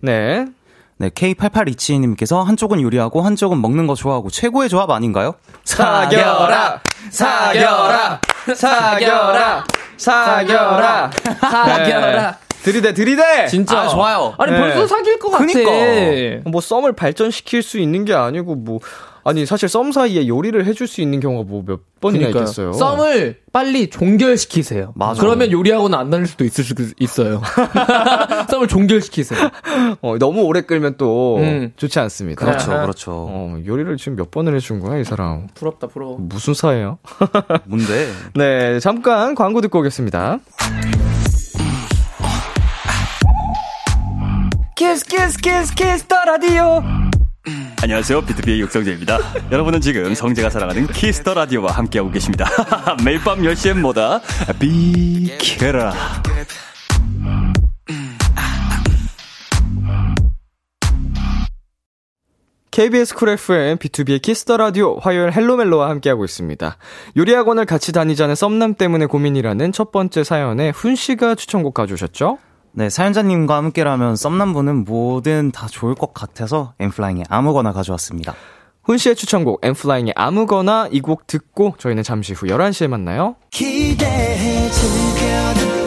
네. 네, K8827님께서 한쪽은 요리하고 한쪽은 먹는 거 좋아하고 최고의 조합 아닌가요? 사겨라! 사겨라! 사겨라! 사겨라! 사겨라. 네. 들이대, 들이대! 진짜. 아, 좋아요. 아니, 네. 벌써 사귈 것 같아. 그니까. 뭐 썸을 발전시킬 수 있는 게 아니고 뭐 아니 사실 썸 사이에 요리를 해줄 수 있는 경우가 뭐 몇 번이나 그러니까요. 있겠어요. 썸을 빨리 종결시키세요. 맞아. 그러면 요리하고는 안 다닐 수도 있을 수 있어요. 썸을 종결시키세요. 어, 너무 오래 끌면 또 음. 좋지 않습니다. 그렇죠, 아하. 그렇죠. 어, 요리를 지금 몇 번을 해준 거야 이 사람? 부럽다, 부러워. 무슨 사예요? 뭔데? 네, 잠깐 광고 듣고 오겠습니다. Kiss Kiss Kiss Kiss the Radio. 안녕하세요. BTOB의 육성재입니다. 여러분은 지금 성재가 사랑하는 Kiss the Radio와 함께하고 계십니다. 매일 밤 10시엔 뭐다? 비키라. KBS Cool FM, B2B의 키스터 라디오, 화요일 Hello멜로와 함께하고 있습니다. 요리학원을 같이 다니자는 썸남 때문에 고민이라는 첫 번째 사연에 훈 씨가 추천곡 가져오셨죠? 네, 사연자님과 함께라면 썸남부는 뭐든 다 좋을 것 같아서 엠플라잉의 아무거나 가져왔습니다. 훈 씨의 추천곡 엠플라잉의 아무거나 이 곡 듣고 저희는 잠시 후 11시에 만나요. 기대해 즐겨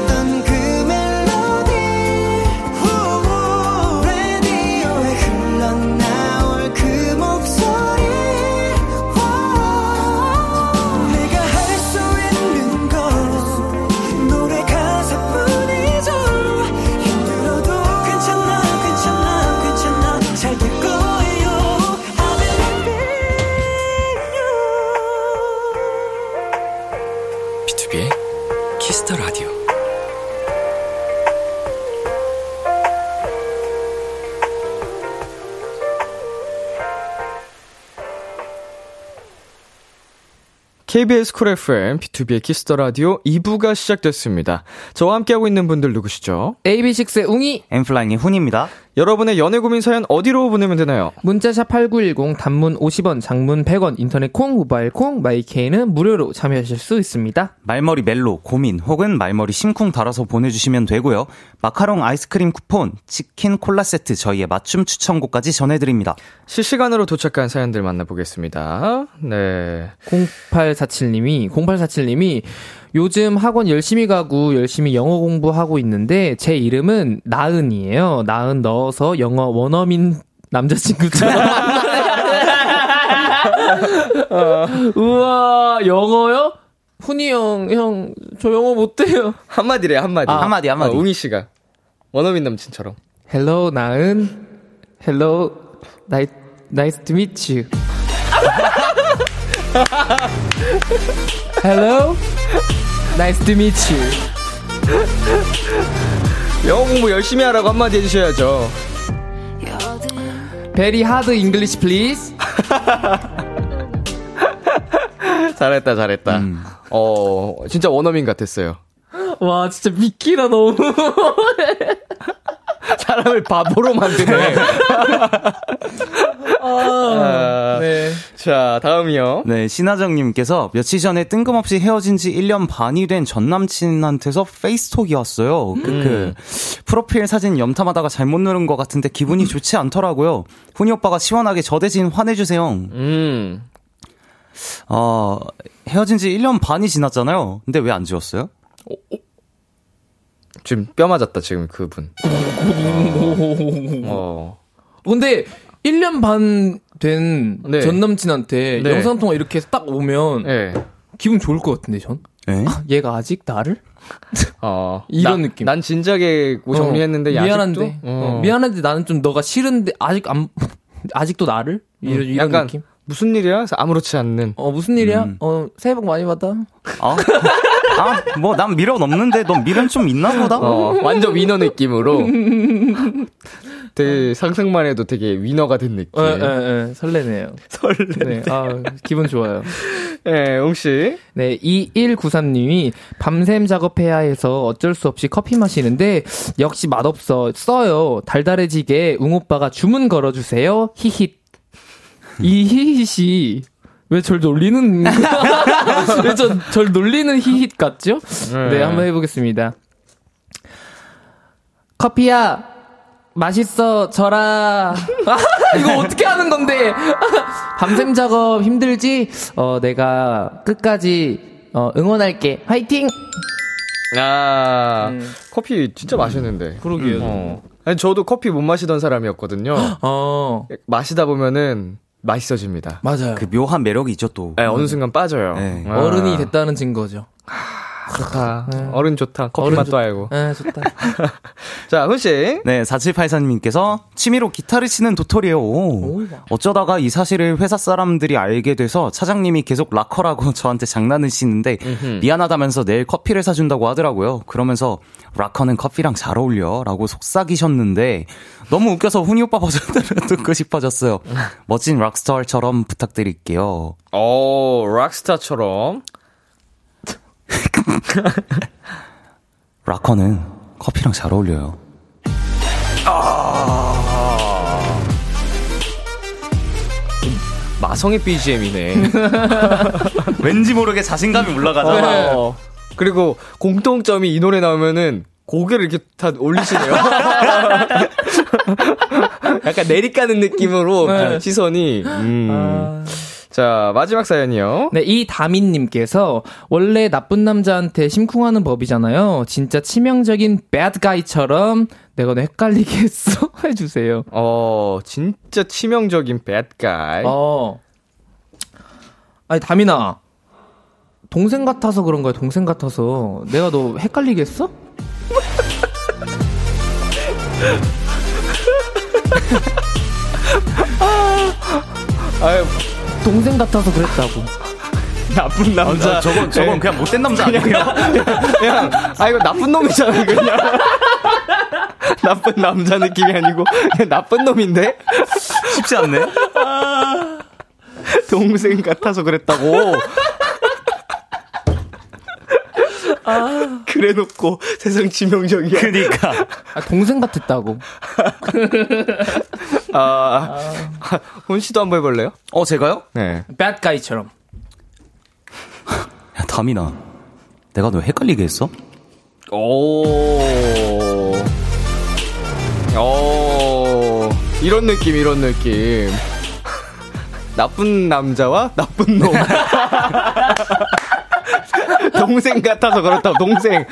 KBS 쿨 FM, BTOB의 키스 더 라디오 2부가 시작됐습니다. 저와 함께하고 있는 분들 누구시죠? AB6IX의 웅이 엔플라잉의 훈입니다. 여러분의 연애 고민 사연 어디로 보내면 되나요? 문자 샵 8910 단문 50원, 장문 100원, 인터넷 콩, 모바일 콩, 마이케이는 무료로 참여하실 수 있습니다. 말머리 멜로, 고민, 혹은 말머리 심쿵 달아서 보내주시면 되고요. 마카롱 아이스크림 쿠폰, 치킨 콜라 세트 저희의 맞춤 추천곡까지 전해드립니다. 실시간으로 도착한 사연들 만나보겠습니다. 네. 0847님이 0847님이 요즘 학원 열심히 가고 열심히 영어 공부하고 있는데 제 이름은 나은이에요. 나은 넣어서 영어 원어민 남자친구처럼. 우와 영어요? 훈이 형, 형, 저 영어 못해요. 한마디래, 한마디. 아, 한마디, 한마디. 어, 웅이 씨가. 원어민 남친처럼. Hello, 나은. Hello, nice, nice to meet you. Hello, nice to meet you. 영어 공부 열심히 하라고 한마디 해주셔야죠. Very hard English, please. 잘했다, 잘했다. 어, 진짜 원어민 같았어요. 와, 진짜 미키라 너무. 사람을 바보로 만드네. 아, 네. 자, 다음이요. 네, 신하정님께서 며칠 전에 뜬금없이 헤어진 지 1년 반이 된 전 남친한테서 페이스톡이 왔어요. 그, 그, 프로필 사진 염탐하다가 잘못 누른 것 같은데 기분이 좋지 않더라고요. 훈이 오빠가 시원하게 저 대신 화내주세요. 음. 어, 헤어진 지 1년 반이 지났잖아요. 근데 왜 안 지웠어요? 지금 뼈 맞았다, 지금 그분. 어. 근데 1년 반된 네. 전 남친한테 네. 영상 통화 이렇게 해서 딱 오면 예. 기분 좋을 것 같은데, 전? 네? 얘가 아직 나를? 어. 이런 나- 느낌. 난 진작에 뭐 정리했는데 어? 미안한데 어. 어, 미안한데 나는 좀 너가 싫은데 아직 안 아직도 나를 이런, 이런 약간 느낌 무슨 일이야? 아무렇지 않는. 어 무슨 일이야 음. 어 새해 복 많이 받아 아, 아, 뭐, 난 미련 없는데, 넌 미련 좀 있나 보다? 어, 완전 위너 느낌으로. 되게 상상만 해도 되게 위너가 된 느낌. 예, 예, 예. 설레네요 설레 네, 아 기분 좋아요 예, 웅씨. 네 2193님이 밤샘 작업해야 해서 어쩔 수 없이 커피 마시는데 역시 맛없어 써요 달달해지게 웅오빠가 주문 걸어주세요 히힛 이 히힛이 왜 절 놀리는 왜절 놀리는 히힛 같죠? 네, 한번 해보겠습니다. 커피야 맛있어 져라. 아, 이거 어떻게 하는 건데? 밤샘 작업 힘들지? 어 내가 끝까지 어, 응원할게. 화이팅! 아, 커피 진짜 맛있는데. 그러게요. 어. 아니, 저도 커피 못 마시던 사람이었거든요. 어 마시다 보면은 맛있어집니다. 맞아요. 그 묘한 매력이 있죠 또. 네, 어느 순간 빠져요. 네. 아, 어른이 됐다는 증거죠. 좋다. 어른 좋다. 커피 맛도 좋- 알고. 아 좋다. 자, 훈씨. 네, 4784님께서 취미로 기타를 치는 도토리예요. 어쩌다가 이 사실을 회사 사람들이 알게 돼서 차장님이 계속 락커라고 저한테 장난을 치는데 미안하다면서 내일 커피를 사준다고 하더라고요. 그러면서 락커는 커피랑 잘 어울려 라고 속삭이셨는데 너무 웃겨서 훈이 오빠 버전으로 듣고 싶어졌어요. 멋진 락스타처럼 부탁드릴게요. 오, 락스타처럼. 락커는 커피랑 잘 어울려요. 마성의 BGM이네. 왠지 모르게 자신감이 올라가잖아. 어. 그리고 공통점이 이 노래 나오면은 고개를 이렇게 다 올리시네요. 약간 내리까는 느낌으로 네. 시선이. 음. 자, 마지막 사연이요. 네, 이 다민님께서 원래 나쁜 남자한테 심쿵하는 법이잖아요. 진짜 치명적인 bad guy처럼 내가 너 헷갈리게 했어? 해주세요. 어, 진짜 치명적인 bad guy. 어. 아니, 다민아. 동생 같아서 그런 거야, 동생 같아서. 내가 너 헷갈리게 했어? 아유, 동생 같아서 그랬다고. 나쁜 남자. 저건, 저건 그냥 못된 남자 아니에요? 그냥, 아, 이거 나쁜 놈이잖아, 그냥. 나쁜 남자 느낌이 아니고, 그냥 나쁜 놈인데? 쉽지 않네. 동생 같아서 그랬다고. 그래 놓고 세상 치명적이야. 그니까. 아, 동생 같았다고. 아, 혼 씨도 한번 해볼래요? 어, 제가요? 네. bad guy처럼. 야, 다민아. 내가 너 헷갈리게 했어? 오. 오. 이런 느낌, 이런 느낌. 나쁜 남자와 나쁜 놈. 동생 같아서 그렇다고, 동생.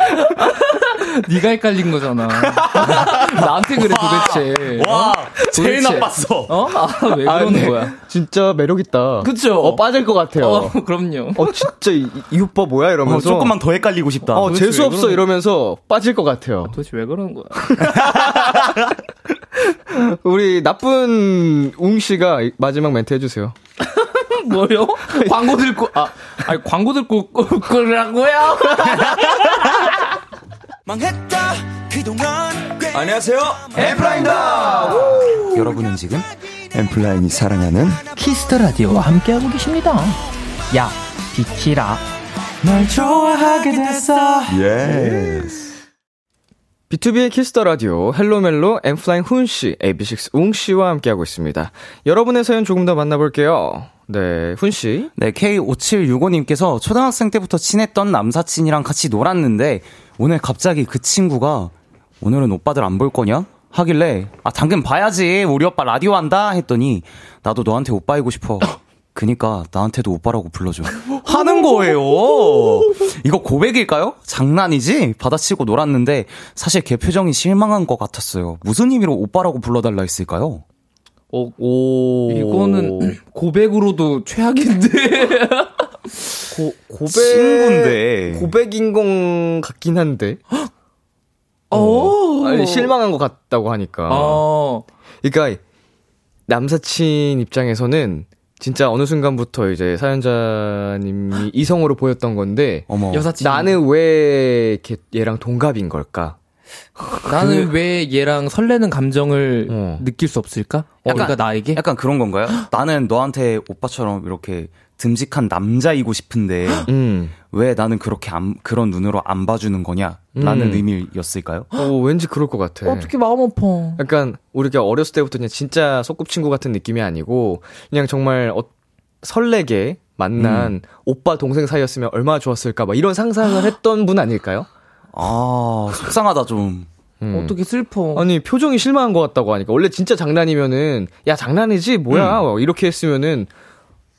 네가 헷갈린 거잖아. 나한테 그래 도대체. 와, 제일 도대체. 나빴어. 어? 아, 왜 아, 그러는 거야? 진짜 매력 있다. 그쵸? 어, 빠질 것 같아요. 어, 어, 그럼요. 진짜 이, 이 오빠 뭐야? 이러면서. 어, 조금만 더 헷갈리고 싶다. 어, 재수 없어. 그러는- 이러면서 빠질 것 같아요. 도대체 왜 그러는 거야? 우리 나쁜 웅 씨가 마지막 멘트 해주세요. 뭐요? 광고 듣고, 아, 아니, 광고 듣고, 그러고요? 망했다 그동안 안녕하세요. 여러분은 지금 엔플라잉이 사랑하는 키스 더 라디오와 함께하고 계십니다. 야, 비키라. 널 좋아하게 됐어 yes. BTOB의 키스 더 라디오 헬로멜로 엔플라잉 훈 씨, AB6IX 웅 씨와 함께하고 있습니다. 여러분의 사연 조금 더 만나볼게요. 네, 훈 씨. 네, K5765님께서 초등학생 때부터 친했던 남사친이랑 같이 놀았는데 오늘 갑자기 그 친구가 오늘은 오빠들 안 볼 거냐? 하길래 아 당근 봐야지 우리 오빠 라디오 한다 했더니 나도 너한테 오빠이고 싶어 그니까 나한테도 오빠라고 불러줘 하는 거예요 이거 고백일까요? 장난이지? 받아치고 놀았는데 사실 걔 표정이 실망한 것 같았어요 무슨 의미로 오빠라고 불러달라 했을까요? 어, 오. 이거는 고백으로도 최악인데. 고, 고백. 친구인데 고백인 건 같긴 한데. 어. 아니, 실망한 것 같다고 하니까. 어. 그러니까 남사친 입장에서는 진짜 어느 순간부터 이제 사연자님이 이성으로 보였던 건데 어머 여사친. 나는 왜 이렇게 얘랑 동갑인 걸까? 나는 왜 얘랑 설레는 감정을 어. 느낄 수 없을까? 그러니까 나에게? 약간 그런 건가요? 나는 너한테 오빠처럼 이렇게 듬직한 남자이고 싶은데 음. 왜 나는 그렇게 안, 그런 눈으로 안 봐주는 거냐라는 음. 의미였을까요? 오, 왠지 그럴 것 같아. 어떻게 마음 아파. 약간 우리가 어렸을 때부터 그냥 진짜 소꿉친구 같은 느낌이 아니고 그냥 정말 어, 설레게 만난 오빠 동생 사이였으면 얼마나 좋았을까 막 이런 상상을 했던 분 아닐까요? 아, 속상하다 좀. 음. 어떻게 슬퍼. 아니 표정이 실망한 것 같다고 하니까 원래 진짜 장난이면은 야 장난이지 뭐야 뭐 이렇게 했으면은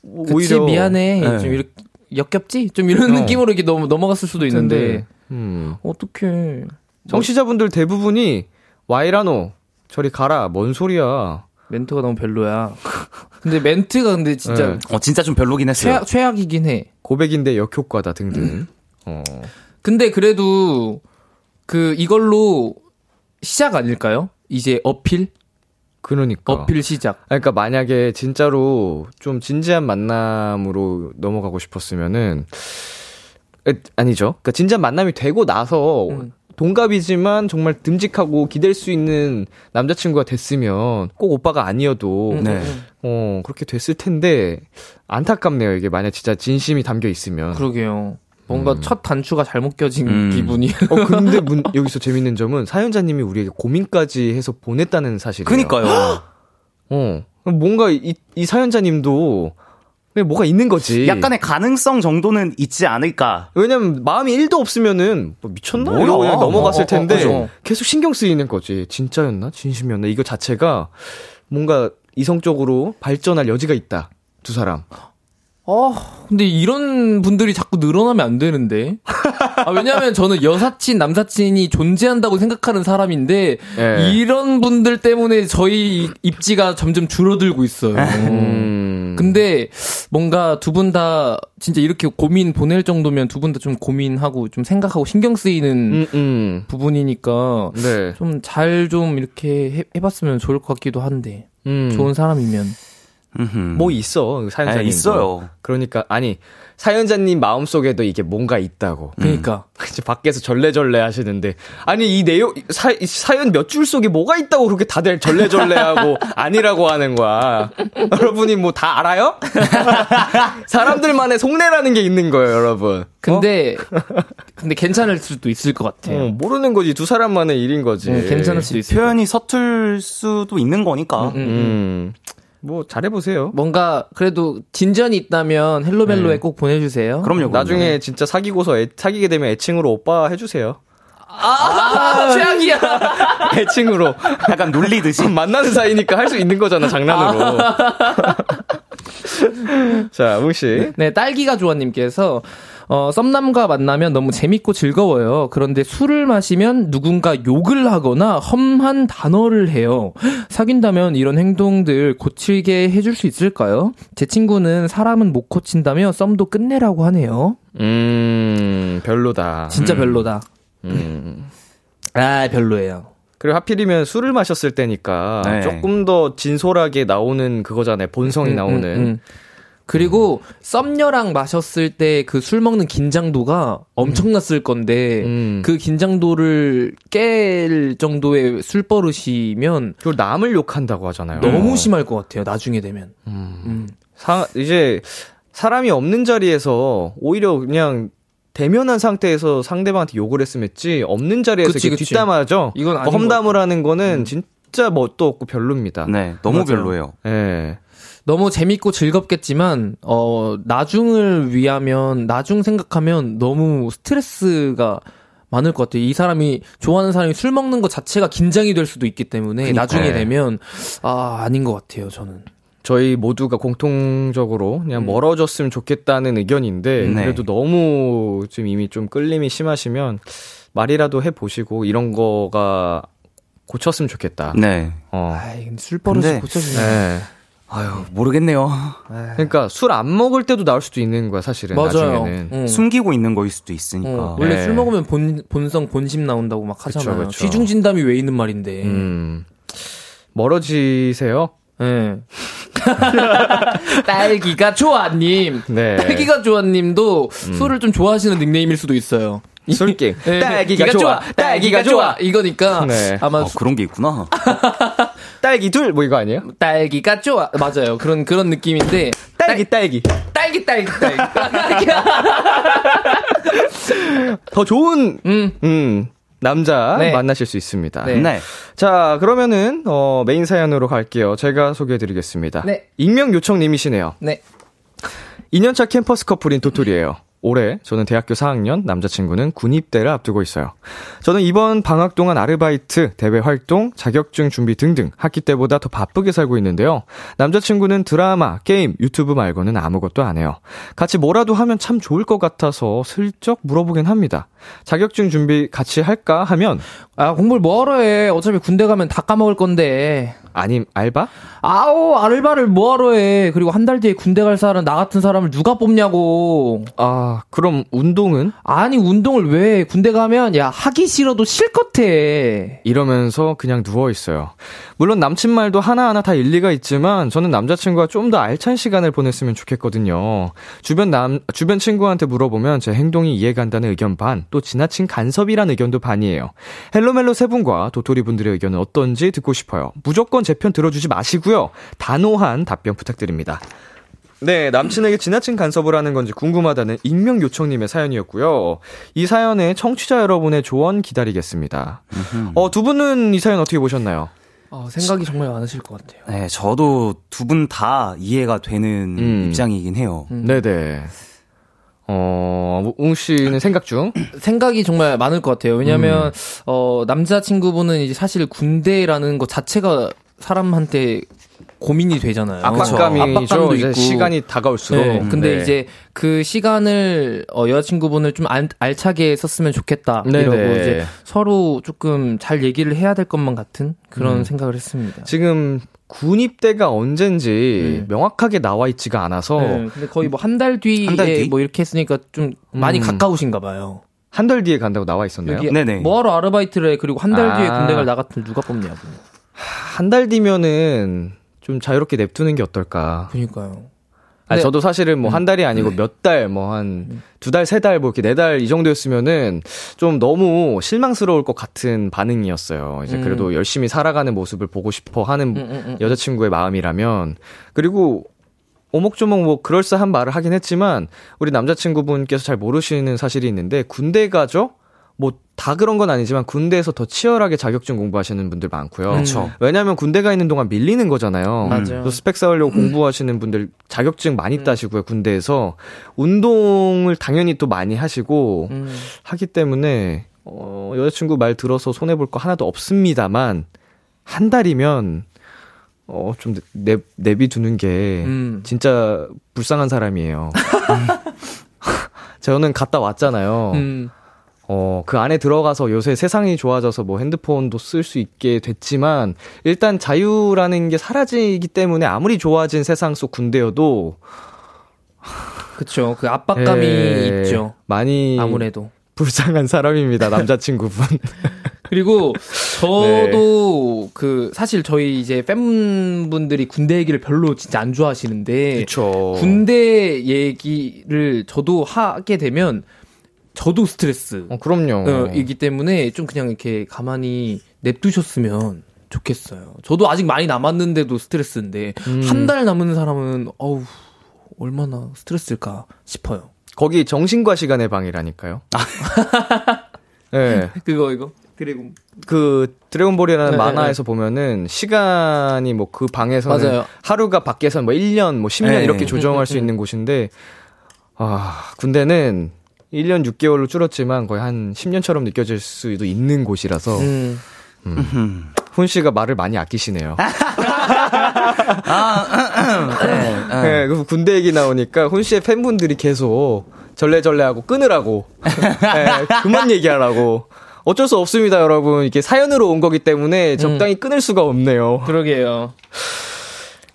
그치, 오히려 미안해. 네. 좀 이렇게 역겹지? 좀 이런 어. 느낌으로 이렇게 넘, 넘어갔을 수도 있는데. 음. 어떡해. 청취자분들 대부분이 와이라노 저리 가라 뭔 소리야 멘트가 너무 별로야. 근데 멘트가 근데 진짜 네. 어, 진짜 좀 별로긴 했어요. 최악, 최악이긴 해. 고백인데 역효과다 등등 어. 근데 그래도 그 이걸로 시작 아닐까요? 이제 어필? 그러니까 어필 시작. 그러니까 만약에 진짜로 좀 진지한 만남으로 넘어가고 싶었으면은 에, 아니죠. 그러니까 진지한 만남이 되고 나서 음. 동갑이지만 정말 듬직하고 기댈 수 있는 남자친구가 됐으면 꼭 오빠가 아니어도 음, 네. 어 그렇게 됐을 텐데 안타깝네요. 이게 만약 진짜 진심이 담겨 있으면. 그러게요. 뭔가 음. 첫 단추가 잘못 껴진 음. 기분이. 어 근데 문, 여기서 재밌는 점은 사연자님이 우리에게 고민까지 해서 보냈다는 사실이에요. 그니까요. 어 뭔가 이, 이 사연자님도 뭐가 있는 거지. 약간의 가능성 정도는 있지 않을까. 왜냐면 마음이 1도 없으면은 뭐 미쳤나? 뭐야? 이러고 그냥 넘어갔을 어, 어, 어, 텐데 그죠. 계속 신경 쓰이는 거지. 진짜였나? 진심이었나? 이거 자체가 뭔가 이성적으로 발전할 여지가 있다. 두 사람. 아, 근데 이런 분들이 자꾸 늘어나면 안 되는데. 아, 왜냐면 저는 여사친, 남사친이 존재한다고 생각하는 사람인데, 예. 이런 분들 때문에 저희 입지가 점점 줄어들고 있어요. 음. 근데 뭔가 두 분 다 진짜 이렇게 고민 보낼 정도면 두 분 다 좀 고민하고 좀 생각하고 신경 쓰이는 음, 음. 부분이니까 네. 좀잘좀 이렇게 해, 해봤으면 좋을 것 같기도 한데 음. 좋은 사람이면. 뭐 있어. 사연자님. 네, 있어요. 그러니까 아니 사연자님 마음 속에도 이게 뭔가 있다고. 그러니까 이제 밖에서 절레절레 하시는데 아니 이 내용 사, 이 사연 몇 줄 속에 뭐가 있다고 그렇게 다들 절레절레하고 아니라고 하는 거야. 여러분이 뭐 다 알아요? 사람들만의 속내라는 게 있는 거예요, 여러분. 근데 근데 괜찮을 수도 있을 것 어? 같아요. 어, 모르는 거지 두 사람만의 일인 거지. 음, 괜찮을 수도 것 표현이 서툴 수도 있는 거니까. 음, 음. 음. 뭐 잘해보세요. 뭔가 그래도 진전이 있다면 헬로멜로에 네. 꼭 보내주세요. 그럼요. 나중에 진짜 사귀고서 애, 사귀게 되면 애칭으로 오빠 해주세요. 아, 최악이야. 애칭으로 약간 놀리듯이. 만나는 사이니까 할 수 있는 거잖아 장난으로. 자, 웅 씨. 네, 딸기가 조아님께서 어, 썸남과 만나면 너무 재밌고 즐거워요. 그런데 술을 마시면 누군가 욕을 하거나 험한 단어를 해요. 사귄다면 이런 행동들 고치게 해줄 수 있을까요? 제 친구는 사람은 못 고친다며 썸도 끝내라고 하네요. 음, 별로다. 진짜 별로다. 음. 아, 별로예요. 그리고 하필이면 술을 마셨을 때니까 네. 조금 더 진솔하게 나오는 그거잖아요. 본성이 음, 나오는. 음, 음. 그리고 썸녀랑 마셨을 때 그 술 먹는 긴장도가 엄청났을 건데 음. 그 긴장도를 깰 정도의 술 버릇이면 그리고 남을 욕한다고 하잖아요. 너무 심할 것 같아요. 나중에 되면. 음. 음. 사, 이제 사람이 없는 자리에서 오히려 그냥 대면한 상태에서 상대방한테 욕을 했으면 했지 없는 자리에서 그치, 이렇게 그치. 뒷담화죠. 이건 뭐 험담을 하는 거는 진짜 멋도 없고 별로입니다. 네, 너무 맞아요. 별로예요. 예. 너무 재밌고 즐겁겠지만 어 나중을 위하면 나중 생각하면 너무 스트레스가 많을 것 같아요. 이 사람이 좋아하는 사람이 술 먹는 것 자체가 긴장이 될 수도 있기 때문에 나중에 되면 아 아닌 것 같아요. 저는. 저희 모두가 공통적으로 그냥 멀어졌으면 좋겠다는 의견인데 네. 그래도 너무 지금 이미 좀 끌림이 심하시면 말이라도 해 보시고 이런 거가 고쳤으면 좋겠다. 네. 어. 아이 술 버릇이 고쳐지네. 네. 아유, 모르겠네요. 그러니까 술 안 먹을 때도 나올 수도 있는 거야 사실은 맞아요. 나중에는. 응. 숨기고 있는 거일 수도 있으니까. 어, 원래 네. 술 먹으면 본, 본성, 본심 나온다고 막 하잖아요. 그쵸. 시중 진담이 왜 있는 말인데. 음. 멀어지세요? 예. 딸기가 좋아님. 네. 음. 딸기가 좋아님도 술을 좀 좋아하시는 닉네임일 수도 있어요. 술게임. 예, 딸기가 좋아. 딸기가 좋아. 이거니까 네. 아마 어, 그런 게 있구나. 딸기 둘 뭐 이거 아니에요? 딸기가 좋아. 맞아요. 그런, 그런 느낌인데. 딸기 딸기. 딸기, 딸기, 딸기. 더 좋은 음. 음 남자 네. 만나실 수 있습니다. 네. 네. 자, 그러면은 어 메인 사연으로 갈게요. 제가 소개해 드리겠습니다. 네. 익명 요청 님이시네요. 네. 2년차 캠퍼스 커플인 도토리예요. 올해 저는 대학교 4학년, 남자친구는 군입대를 앞두고 있어요. 저는 이번 방학 동안 아르바이트, 대외 활동, 자격증 준비 등등 학기 때보다 더 바쁘게 살고 있는데요. 남자친구는 드라마, 게임, 유튜브 말고는 아무것도 안 해요. 같이 뭐라도 하면 참 좋을 것 같아서 슬쩍 물어보긴 합니다. 자격증 준비 같이 할까 하면 아, 공부를 뭐하러 해. 어차피 군대 가면 다 까먹을 건데. 아님 알바? 아우, 알바를 뭐하러 해. 그리고 한 달 뒤에 군대 갈 사람, 나 같은 사람을 누가 뽑냐고. 아, 그럼 운동은? 아니, 운동을 왜 해. 군대 가면, 야, 하기 싫어도 실컷 해. 이러면서 그냥 누워 있어요. 물론 남친 말도 하나하나 다 일리가 있지만 저는 남자친구와 좀 더 알찬 시간을 보냈으면 좋겠거든요. 주변 남, 주변 친구한테 물어보면 제 행동이 이해 간다는 의견 반, 또 지나친 간섭이란 의견도 반이에요. 헬로멜로 세 분과 도토리 분들의 의견은 어떤지 듣고 싶어요. 무조건 제 편 들어주지 마시고요. 단호한 답변 부탁드립니다. 네, 남친에게 지나친 간섭을 하는 건지 궁금하다는 익명 요청님의 사연이었고요. 이 사연에 청취자 여러분의 조언 기다리겠습니다. 어, 두 분은 이 사연 어떻게 보셨나요? 어, 생각이 정말 많으실 것 같아요. 네, 저도 두 분 다 이해가 되는 음. 입장이긴 해요. 네네. 어, 웅 씨는 생각 중? 생각이 정말 많을 것 같아요. 음. 왜냐면, 어, 남자친구분은 이제 사실 군대라는 것 자체가 사람한테 고민이 되잖아요. 압박감이죠. 압박감도 이제 있고. 시간이 다가올수록. 네, 근데 네. 이제 그 시간을 어, 여자친구분을 좀 알, 알차게 썼으면 좋겠다 네네. 이러고 이제 서로 조금 잘 얘기를 해야 될 것만 같은 그런 음. 생각을 했습니다. 지금 군 입대가 언젠지 음. 명확하게 나와 있지가 않아서 네, 근데 거의 뭐 한 달 뒤에 한 달 뒤? 뭐 이렇게 했으니까 좀 많이 음. 가까우신가 봐요. 한 달 뒤에 간다고 나와 있었나요? 네네. 뭐하러 아르바이트를 해 그리고 한 달 뒤에 아. 군대 갈 나 같은 누가 뽑냐고. 한 달 뒤면은 좀 자유롭게 냅두는 게 어떨까. 그러니까요. 아, 근데- 저도 사실은 뭐 한 달이 아니고 몇 달, 뭐 한 두 달, 세 달, 뭐 이렇게 네 달 이 정도였으면은 좀 너무 실망스러울 것 같은 반응이었어요. 이제 음. 그래도 열심히 살아가는 모습을 보고 싶어 하는 음, 음, 음. 여자친구의 마음이라면. 그리고 오목조목 뭐 그럴싸한 말을 하긴 했지만 우리 남자친구분께서 잘 모르시는 사실이 있는데 군대 가죠? 뭐 다 그런 건 아니지만 군대에서 더 치열하게 자격증 공부하시는 분들 많고요. 그렇죠. 왜냐하면 군대 가 있는 동안 밀리는 거잖아요. 맞아요. 그래서 스펙 쌓으려고 공부하시는 분들 자격증 많이 따시고요. 군대에서 운동을 당연히 또 많이 하시고 음. 하기 때문에 어, 여자친구 말 들어서 손해 볼 거 하나도 없습니다만 한 달이면 어, 좀 내, 내비두는 게 음. 진짜 불쌍한 사람이에요. 저는 갔다 왔잖아요. 음. 어, 그 안에 들어가서 요새 세상이 좋아져서 뭐 핸드폰도 쓸 수 있게 됐지만, 일단 자유라는 게 사라지기 때문에 아무리 좋아진 세상 속 군대여도, 그쵸. 그 압박감이 예, 있죠. 많이 아무래도. 불쌍한 사람입니다, 남자친구분. 그리고 저도 그 사실 저희 이제 팬분들이 군대 얘기를 별로 진짜 안 좋아하시는데 그쵸. 군대 얘기를 저도 하게 되면 저도 스트레스 어, 그럼요. 어, 이기 때문에 좀 그냥 이렇게 가만히 냅두셨으면 좋겠어요. 저도 아직 많이 남았는데도 스트레스인데 음. 한달 남은 사람은 어우 얼마나 스트레스일까 싶어요. 거기 정신과 시간의 방이라니까요. 네. 그거 이거 드래곤 그 드래곤볼이라는 네, 만화에서 보면은 시간이 뭐 그 방에서는 맞아요. 하루가 밖에서 뭐 1년 뭐 10년 네. 이렇게 조정할 음, 수 있는 곳인데 아, 군대는 1년 6개월로 줄었지만 거의 한 10년처럼 느껴질 수도 있는 곳이라서 음. 훈 씨가 말을 많이 아끼시네요. 네, 네, 그 군대 얘기 나오니까 훈 씨의 팬분들이 계속 절레절레하고 끊으라고. 네, 그만 얘기하라고. 어쩔 수 없습니다, 여러분. 이게 사연으로 온 거기 때문에 적당히 끊을 수가 없네요. 그러게요.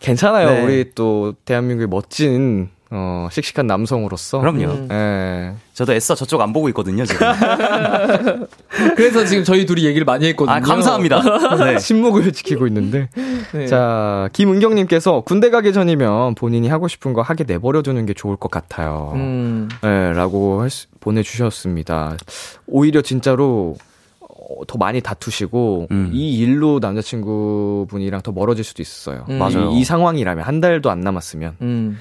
괜찮아요. 네. 우리 또 대한민국의 멋진 어, 씩씩한 남성으로서. 그럼요. 예. 저도 애써 저쪽 안 보고 있거든요, 지금. 그래서 지금 저희 둘이 얘기를 많이 했거든요. 아, 감사합니다. 네. 침묵을 지키고 있는데. 네. 자, 김은경님께서 군대 가기 전이면 본인이 하고 싶은 거 하게 내버려두는 게 좋을 것 같아요. 음. 네, 라고 할 수- 보내주셨습니다. 오히려 진짜로 어, 더 많이 다투시고 음. 이 일로 남자친구분이랑 더 멀어질 수도 있었어요. 음. 맞아요. 이, 이 상황이라면 한 달도 안 남았으면. 음.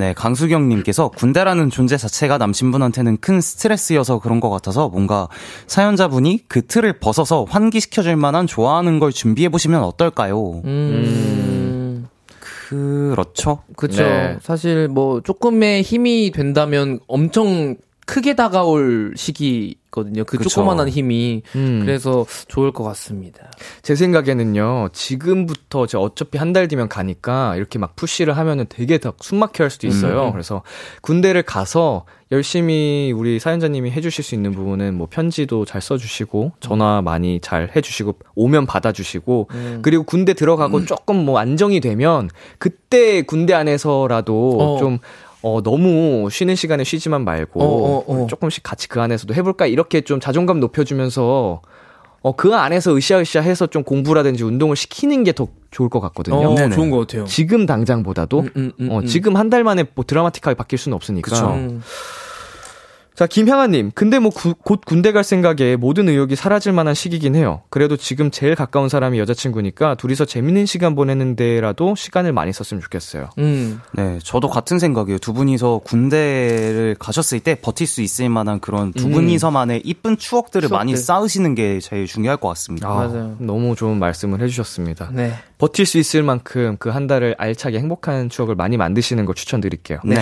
네, 강수경님께서 군대라는 존재 자체가 남친분한테는 큰 스트레스여서 그런 것 같아서 뭔가 사연자분이 그 틀을 벗어서 환기시켜줄 만한 좋아하는 걸 준비해보시면 어떨까요? 음. 그렇죠. 그쵸. 네. 사실 뭐 조금의 힘이 된다면 엄청 크게 다가올 시기 거든요. 그 그쵸. 조그만한 힘이. 음. 그래서 좋을 것 같습니다. 제 생각에는요, 지금부터 이제 어차피 한 달 뒤면 가니까 이렇게 막 푸시를 하면은 되게 더 숨막혀 할 수도 있어요. 음. 그래서 군대를 가서 열심히 우리 사연자님이 해주실 수 있는 부분은 뭐 편지도 잘 써주시고, 전화 많이 잘 해주시고, 오면 받아주시고, 음. 그리고 군대 들어가고 조금 뭐 안정이 되면, 그때 군대 안에서라도 어. 좀, 어, 너무 쉬는 시간에 쉬지만 말고, 어, 어, 어. 조금씩 같이 그 안에서도 해볼까? 이렇게 좀 자존감 높여주면서, 어, 그 안에서 으쌰으쌰 해서 좀 공부라든지 운동을 시키는 게 더 좋을 것 같거든요. 어, 네네. 좋은 것 같아요. 지금 당장보다도, 음, 음, 음, 어, 음. 지금 한 달 만에 뭐 드라마틱하게 바뀔 수는 없으니까. 그쵸. 음. 자, 김향아님. 근데 뭐 구- 곧 군대 갈 생각에 모든 의욕이 사라질 만한 시기긴 해요. 그래도 지금 제일 가까운 사람이 여자친구니까 둘이서 재밌는 시간 보내는데라도 시간을 많이 썼으면 좋겠어요. 음. 네, 저도 같은 생각이에요. 두 분이서 군대를 가셨을 때 버틸 수 있을 만한 그런 두 음. 분이서만의 이쁜 추억들을 추억들. 많이 쌓으시는 게 제일 중요할 것 같습니다. 맞아요. 너무 좋은 말씀을 해주셨습니다. 네. 버틸 수 있을 만큼 그 한 달을 알차게 행복한 추억을 많이 만드시는 걸 추천드릴게요. 네.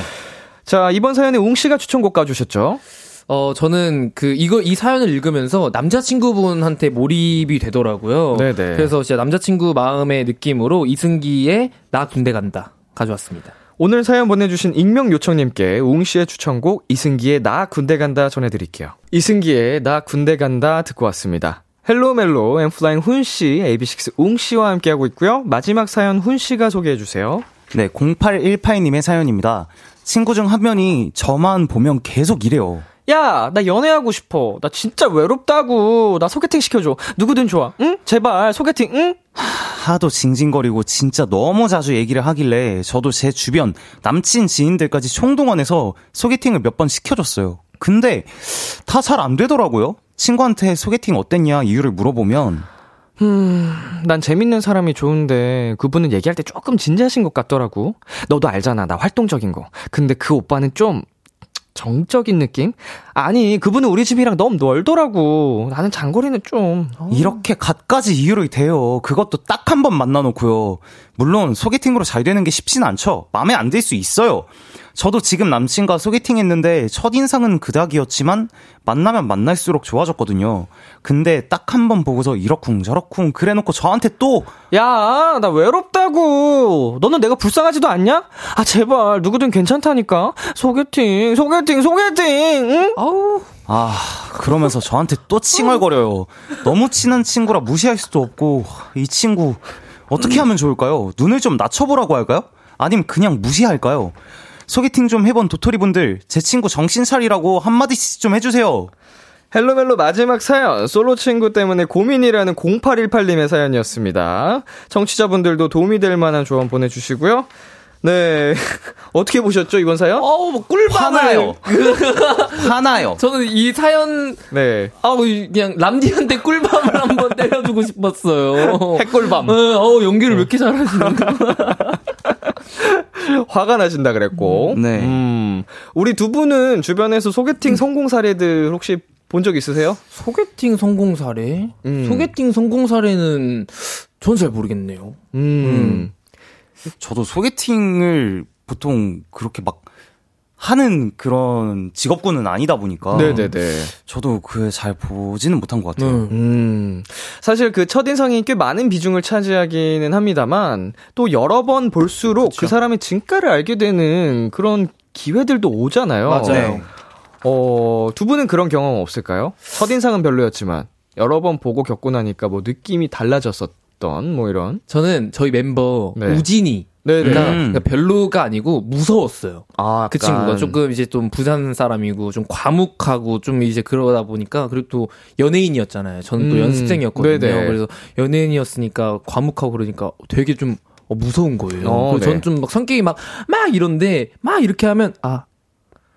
자, 이번 사연에 웅 씨가 추천곡 가주셨죠? 어, 저는 그, 이거, 이 사연을 읽으면서 남자친구분한테 몰입이 되더라고요. 네네. 그래서 진짜 남자친구 마음의 느낌으로 이승기의 나 군대 간다 가져왔습니다. 오늘 사연 보내주신 익명 요청님께 웅 씨의 추천곡 이승기의 나 군대 간다 전해드릴게요. 이승기의 나 군대 간다 듣고 왔습니다. 헬로멜로 엔플라잉 훈 씨, AB6IX 웅 씨와 함께하고 있고요. 마지막 사연 훈 씨가 소개해주세요. 네, 0818님의 사연입니다. 친구 중 한 명이 저만 보면 계속 이래요. 야, 나 연애하고 싶어. 나 진짜 외롭다고. 나 소개팅 시켜줘. 누구든 좋아. 응? 제발 소개팅. 응? 하도 징징거리고 진짜 너무 자주 얘기를 하길래 저도 제 주변 남친 지인들까지 총동원해서 소개팅을 몇 번 시켜줬어요. 근데 다 잘 안 되더라고요. 친구한테 소개팅 어땠냐 이유를 물어보면 난 재밌는 사람이 좋은데 그분은 얘기할 때 조금 진지하신 것 같더라고. 너도 알잖아. 나 활동적인 거. 근데 그 오빠는 좀 정적인 느낌? 아니, 그분은 우리 집이랑 너무 멀더라고. 나는 장거리는 좀. 어. 이렇게 갖가지 이유를 대요. 그것도 딱 한 번 만나놓고요. 물론 소개팅으로 잘 되는 게 쉽진 않죠. 마음에 안 들 수 있어요. 저도 지금 남친과 소개팅 했는데 첫인상은 그닥이었지만 만나면 만날수록 좋아졌거든요. 근데 딱 한 번 보고서 이러쿵 저러쿵 그래놓고 저한테 또 야, 나 외롭다고. 너는 내가 불쌍하지도 않냐? 아, 제발. 누구든 괜찮다니까. 소개팅, 소개팅, 소개팅. 응? 아우. 아, 그러면서 저한테 또 칭얼거려요. 너무 친한 친구라 무시할 수도 없고, 이 친구, 어떻게 하면 좋을까요? 눈을 좀 낮춰보라고 할까요? 아니면 그냥 무시할까요? 소개팅 좀 해본 도토리분들, 제 친구 정신 차리라고 한마디씩 좀 해주세요. 헬로멜로 마지막 사연, 솔로 친구 때문에 고민이라는 0818님의 사연이었습니다. 청취자분들도 도움이 될 만한 조언 보내주시고요. 네. 어떻게 보셨죠, 이번 사연? 어우, 뭐 꿀밤을. 화나요. 화나요. 저는 이 사연, 네. 아우, 그냥 람디한테 꿀밤을 한번 때려주고 싶었어요. 핵꿀밤. 네, 어우, 연기를 왜 이렇게 잘하시는가. 화가 나신다 그랬고. 네. 음, 우리 두 분은 주변에서 소개팅 성공 사례들 혹시 본 적 있으세요? 소개팅 성공 사례? 음. 소개팅 성공 사례는 전 잘 모르겠네요. 음. 저도 소개팅을 보통 그렇게 막 하는 그런 직업군은 아니다 보니까. 네네네. 저도 그 잘 보지는 못한 것 같아요. 네. 음, 사실 그 첫인상이 꽤 많은 비중을 차지하기는 합니다만, 또 여러 번 볼수록 그 사람의 진가를 알게 되는 그런 기회들도 오잖아요. 맞아요. 네. 어, 두 분은 그런 경험 없을까요? 첫인상은 별로였지만, 여러 번 보고 겪고 나니까 뭐 느낌이 달라졌었던, 뭐 이런. 저는 저희 멤버 네. 우진이 네네. 그러니까, 음. 그러니까 별로가 아니고 무서웠어요. 아, 그 약간 친구가 조금 이제 좀 부산 사람이고 좀 과묵하고 좀 이제 그러다 보니까 그리고 또 연예인이었잖아요. 저는 또 음, 연습생이었거든요. 네네. 그래서 연예인이었으니까 과묵하고 그러니까 되게 좀 어, 무서운 거예요. 어, 그래서 네. 저는 좀 막 성격이 막 막 이런데 막 이렇게 하면 아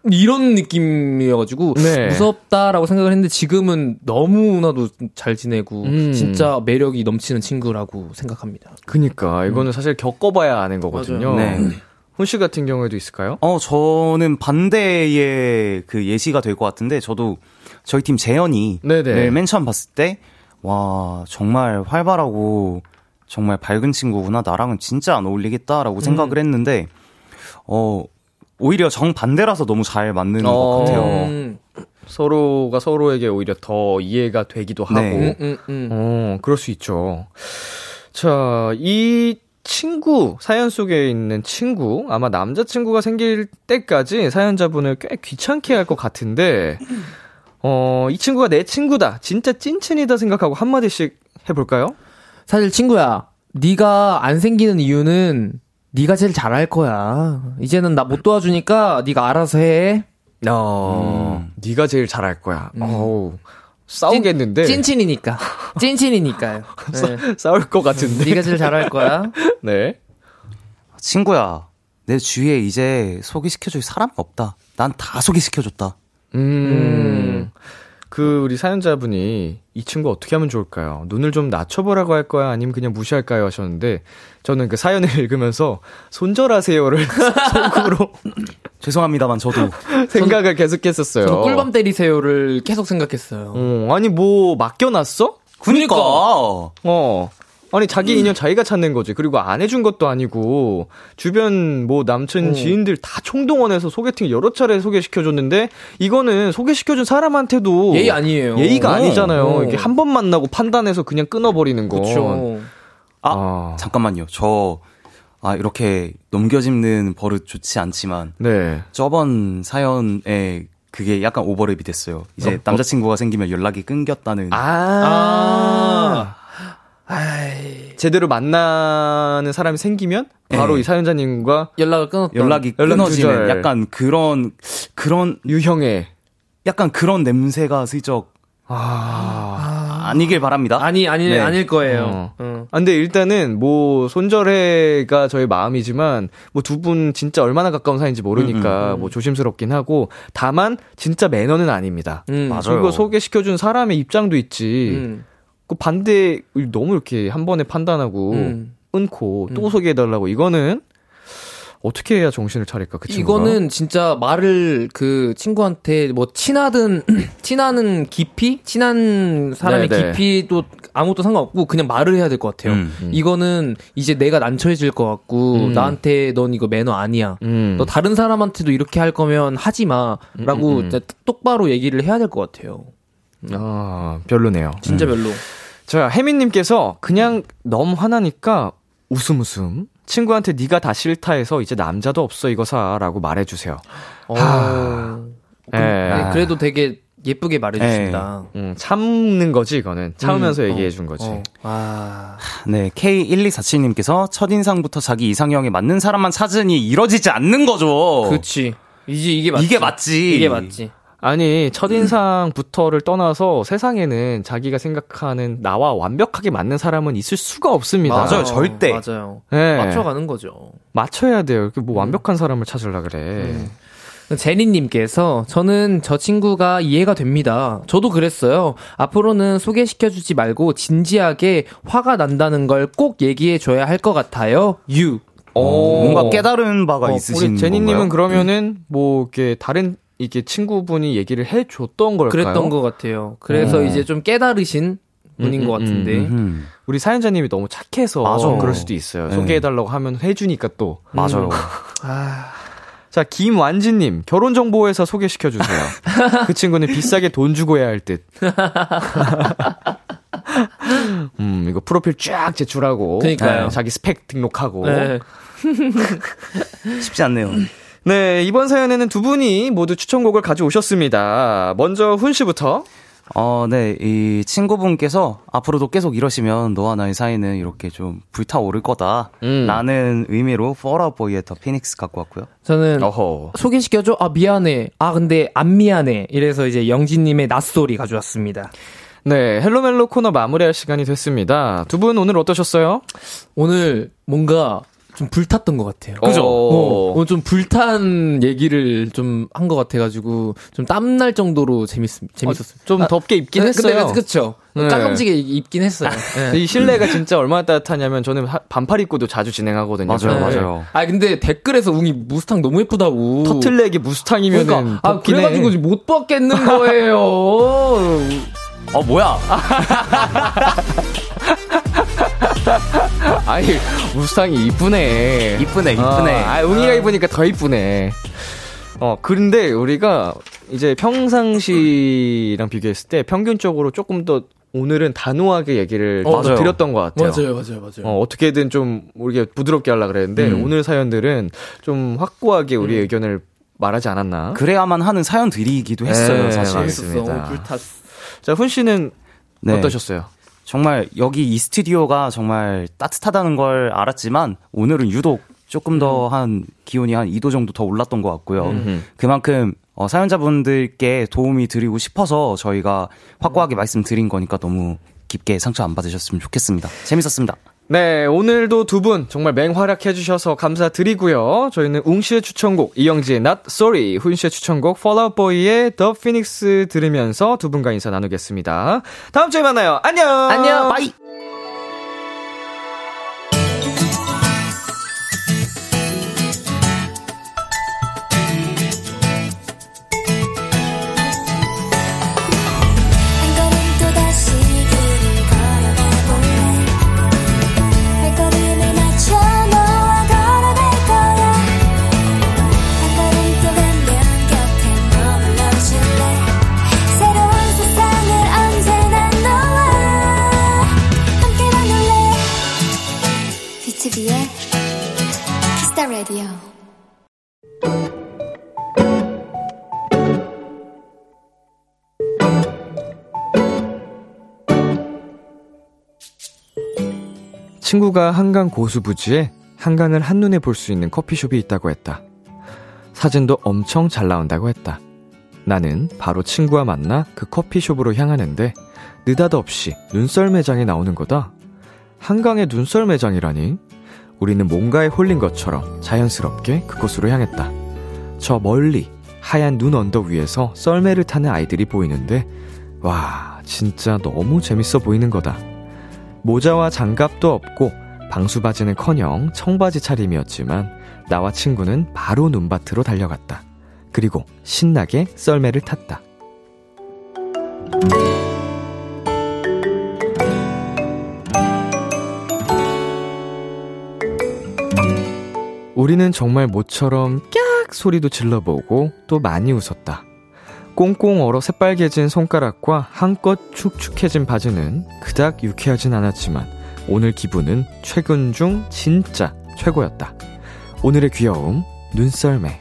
이런 느낌이어가지고 네. 무섭다라고 생각을 했는데 지금은 너무나도 잘 지내고 음. 진짜 매력이 넘치는 친구라고 생각합니다. 그니까 이거는 사실 겪어봐야 아는 거거든요. 네. 훈씨 같은 경우에도 있을까요? 어, 저는 반대의 그 예시가 될 것 같은데, 저도 저희 팀 재현이 네네. 맨 처음 봤을 때, 와, 정말 활발하고, 정말 밝은 친구구나. 나랑은 진짜 안 어울리겠다라고 음. 생각을 했는데, 어, 오히려 정반대라서 너무 잘 맞는 어. 것 같아요. 음, 서로가 서로에게 오히려 더 이해가 되기도 하고. 네. 음, 음. 어, 그럴 수 있죠. 자, 이 친구, 사연 속에 있는 친구, 아마 남자친구가 생길 때까지 사연자분을 꽤 귀찮게 할 것 같은데, 어, 이 친구가 내 친구다, 진짜 찐친이다 생각하고 한마디씩 해볼까요? 사실 친구야, 네가 안 생기는 이유는 네가 제일 잘할 거야. 이제는 나 못 도와주니까 네가 알아서 해. 어, 네가 제일 잘할 거야. 어우, 싸우겠는데. 찐, 찐친이니까. 찐친이니까요. 네. 싸울 것 같은데. 네가 제일 잘할 거야. 네. 친구야, 내 주위에 이제 소개시켜줄 사람이 없다. 난 다 소개시켜줬다. 음. 그 우리 사연자분이 이 친구 어떻게 하면 좋을까요? 눈을 좀 낮춰보라고 할 거야? 아니면 그냥 무시할까요? 하셨는데 저는 그 사연을 읽으면서 손절하세요를 속으로 죄송합니다만 저도 생각을 계속했었어요. 저는 꿀밤 때리세요를 계속 생각했어요. 어, 아니 뭐 맡겨놨어? 그니까 어. 아니 자기 인연 자기가 찾는 거지. 그리고 안 해준 것도 아니고 주변 뭐 남친 지인들 다 총동원해서 소개팅 여러 차례 소개시켜 줬는데 이거는 소개시켜 준 사람한테도 예의 아니에요. 예의가 어. 아니잖아요. 어. 이게 한 번 만나고 판단해서 그냥 끊어 버리는 건. 그렇죠. 아, 아. 잠깐만요. 저, 아, 이렇게 넘겨짚는 버릇 좋지 않지만, 네. 저번 사연에 그게 약간 오버랩이 됐어요. 이제 어, 남자친구가 생기면 연락이 끊겼다는. 아. 아 이, 제대로 만나는 사람이 생기면 바로 네. 이 사연자님과 연락을 끊었던. 연락이 연락 끊어지는 두절. 약간 그런, 그런, 유형의 약간 그런 냄새가 슬쩍 아. 아 니길 바랍니다. 아니, 아니, 네. 아닐 거예요. 어. 어. 아, 근데 일단은 뭐 손절해가 저의 마음이지만 뭐 두 분 진짜 얼마나 가까운 사이인지 모르니까 뭐 조심스럽긴 하고 다만 진짜 매너는 아닙니다. 음, 맞아요. 그리고 소개시켜준 사람의 입장도 있지. 음. 그 반대 너무 이렇게 한 번에 판단하고 음. 끊고 또 소개해달라고 이거는 어떻게 해야 정신을 차릴까 그 친구가? 이거는 진짜 말을 그 친구한테 뭐 친하든 친하는 깊이 친한 사람의 네네. 깊이도 아무것도 상관없고 그냥 말을 해야 될 것 같아요. 음. 이거는 이제 내가 난처해질 것 같고 음. 나한테 넌 이거 매너 아니야. 음. 너 다른 사람한테도 이렇게 할 거면 하지 마라고 음, 음. 똑바로 얘기를 해야 될 것 같아요. 아 별로네요. 진짜 별로. 자, 혜민님께서 그냥 너무 화나니까 웃음 웃음. 친구한테 네가 다 싫다 해서 이제 남자도 없어 이거 사라고 말해주세요. 어. 예. 네, 그래도 되게 예쁘게 말해주신다. 음, 참는 거지 이거는 참으면서 음, 얘기해 어, 준 거지. 어. 아, 네, K1247님께서 첫 인상부터 자기 이상형에 맞는 사람만 찾으니 이뤄지지 않는 거죠. 그렇지. 이제 이게 맞지. 이게 맞지. 이게 맞지. 아니 첫인상부터를 떠나서 세상에는 자기가 생각하는 나와 완벽하게 맞는 사람은 있을 수가 없습니다. 맞아요, 절대. 맞아요. 네. 맞춰가는 거죠. 맞춰야 돼요. 이렇게 뭐 완벽한 사람을 찾으려 그래. 제니님께서 저는 저 친구가 이해가 됩니다. 저도 그랬어요. 앞으로는 소개시켜주지 말고 진지하게 화가 난다는 걸 꼭 얘기해줘야 할 것 같아요. 유. 어, 뭔가 깨달은 바가 어, 있으신 우리 제니님은? 그러면은 뭐 이렇게 다른 이게 친구분이 얘기를 해줬던 걸까요? 그랬던 것 같아요. 그래서 어. 이제 좀 깨달으신 분인 음, 것 음, 같은데. 음, 우리 사연자님이 너무 착해서 맞아. 그럴 수도 있어요. 네. 소개해달라고 하면 해주니까 또. 맞아요. 아, 자, 김완진님, 결혼 정보회사 소개시켜 주세요. 그 친구는 비싸게 돈 주고 해야 할 듯. 음, 이거 프로필 쫙 제출하고. 그니까요. 네, 자기 스펙 등록하고. 네. 쉽지 않네요. 네, 이번 사연에는 두 분이 모두 추천곡을 가져오셨습니다. 먼저 훈 씨부터. 어, 네, 이 친구분께서 앞으로도 계속 이러시면 너와 나의 사이는 이렇게 좀 불타오를 거다. 음. 라는 의미로 Fall Out Boy의 더 피닉스 갖고 왔고요. 저는 어허. 소개시켜줘? 아, 미안해. 아, 근데 안 미안해. 이래서 이제 영진님의 낯소리 가져왔습니다. 네, 헬로멜로 코너 마무리할 시간이 됐습니다. 두 분 오늘 어떠셨어요? 오늘 뭔가 좀 불탔던 것 같아요. 그죠? 어, 어, 좀 불탄 얘기를 좀 한 것 같아가지고 좀 땀날 정도로 재밌 재밌었어요. 좀 덥게 입긴 아, 했어요. 근데 그쵸. 네. 깔끔지게 입긴 했어요. 네. 이 실내가 진짜 얼마나 따뜻하냐면 저는 하- 반팔 입고도 자주 진행하거든요. 맞아요, 네. 맞아요. 아 근데 댓글에서 웅이 무스탕 너무 예쁘다고. 터틀넥이 무스탕이면은 그러니까 아 덥긴 해. 그래가지고 못 받겠는 거예요. 어, 뭐야? 아이 무스탕이 이쁘네. 이쁘네, 이쁘네. 아, 아, 웅이가 입으니까 더 이쁘네. 어, 그런데 우리가 이제 평상시랑 비교했을 때 평균적으로 조금 더 오늘은 단호하게 얘기를 어, 더 맞아요. 드렸던 것 같아요. 맞아요, 맞아요, 맞아요. 어, 어떻게든 좀 우리가 부드럽게 하려 그랬는데 음. 오늘 사연들은 좀 확고하게 우리 의 의견을 말하지 않았나? 그래야만 하는 사연들이기도 했어요, 네, 사실. 맞습니다. 불탔어. 자, 훈 씨는 네. 어떠셨어요? 정말 여기 이 스튜디오가 정말 따뜻하다는 걸 알았지만 오늘은 유독 조금 더 한 기온이 한 2도 정도 더 올랐던 것 같고요. 음흠. 그만큼 어, 사연자분들께 도움이 드리고 싶어서 저희가 확고하게 말씀드린 거니까 너무 깊게 상처 안 받으셨으면 좋겠습니다. 재밌었습니다. 네, 오늘도 두 분 정말 맹활약해 주셔서 감사드리고요. 저희는 웅 씨의 추천곡, 이영지의 Not Sorry, 훈 씨의 추천곡, Fall Out Boy의 The Phoenix 들으면서 두 분과 인사 나누겠습니다. 다음 주에 만나요. 안녕! 안녕. 빠이! 친구가 한강 고수 부지에 한강을 한눈에 볼 수 있는 커피숍이 있다고 했다. 사진도 엄청 잘 나온다고 했다. 나는 바로 친구와 만나 그 커피숍으로 향하는데 느닷없이 눈썰 매장이 나오는 거다. 한강에 눈썰 매장이라니? 우리는 뭔가에 홀린 것처럼 자연스럽게 그곳으로 향했다. 저 멀리 하얀 눈 언덕 위에서 썰매를 타는 아이들이 보이는데 와 진짜 너무 재밌어 보이는 거다. 모자와 장갑도 없고 방수바지는 커녕 청바지 차림이었지만 나와 친구는 바로 눈밭으로 달려갔다. 그리고 신나게 썰매를 탔다. 우리는 정말 모처럼 깍 소리도 질러보고 또 많이 웃었다. 꽁꽁 얼어 새빨개진 손가락과 한껏 축축해진 바지는 그닥 유쾌하진 않았지만 오늘 기분은 최근 중 진짜 최고였다. 오늘의 귀여움, 눈썰매.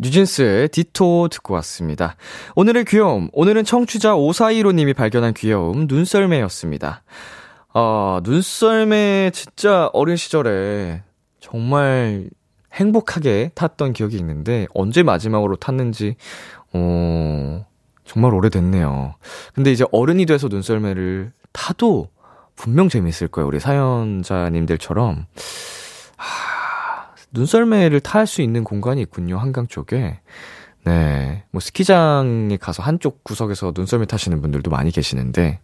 뉴진스의 디토 듣고 왔습니다. 오늘의 귀여움, 오늘은 청취자 5415님이 발견한 귀여움, 눈썰매였습니다. 어, 눈썰매 진짜 어린 시절에 정말 행복하게 탔던 기억이 있는데, 언제 마지막으로 탔는지, 어, 정말 오래됐네요. 근데 이제 어른이 돼서 눈썰매를 타도 분명 재밌을 거예요. 우리 사연자님들처럼. 하, 눈썰매를 탈 수 있는 공간이 있군요. 한강 쪽에. 네. 뭐 스키장에 가서 한쪽 구석에서 눈썰매 타시는 분들도 많이 계시는데,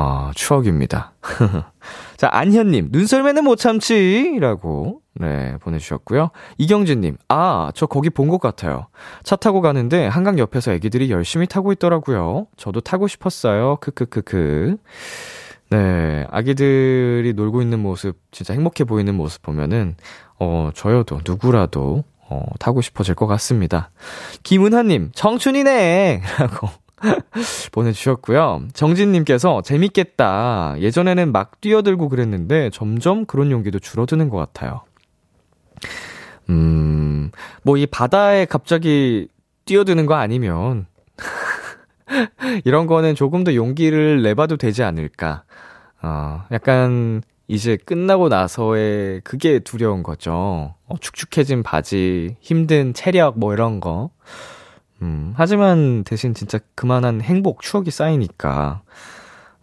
아, 추억입니다. 자, 안현님, 눈썰매는 못 참지! 라고, 네, 보내주셨고요. 이경진님, 아, 저 거기 본 것 같아요. 차 타고 가는데 한강 옆에서 애기들이 열심히 타고 있더라고요. 저도 타고 싶었어요. 크크크크. 네, 아기들이 놀고 있는 모습, 진짜 행복해 보이는 모습 보면은, 어, 저여도, 누구라도, 어, 타고 싶어질 것 같습니다. 김은하님, 청춘이네! 라고. 보내주셨고요. 정진님께서 재밌겠다. 예전에는 막 뛰어들고 그랬는데 점점 그런 용기도 줄어드는 것 같아요. 음, 뭐 이 바다에 갑자기 뛰어드는 거 아니면 이런 거는 조금 더 용기를 내봐도 되지 않을까. 어, 약간 이제 끝나고 나서의 그게 두려운 거죠. 어, 축축해진 바지, 힘든 체력 뭐 이런 거. 음, 하지만 대신 진짜 그만한 행복, 추억이 쌓이니까,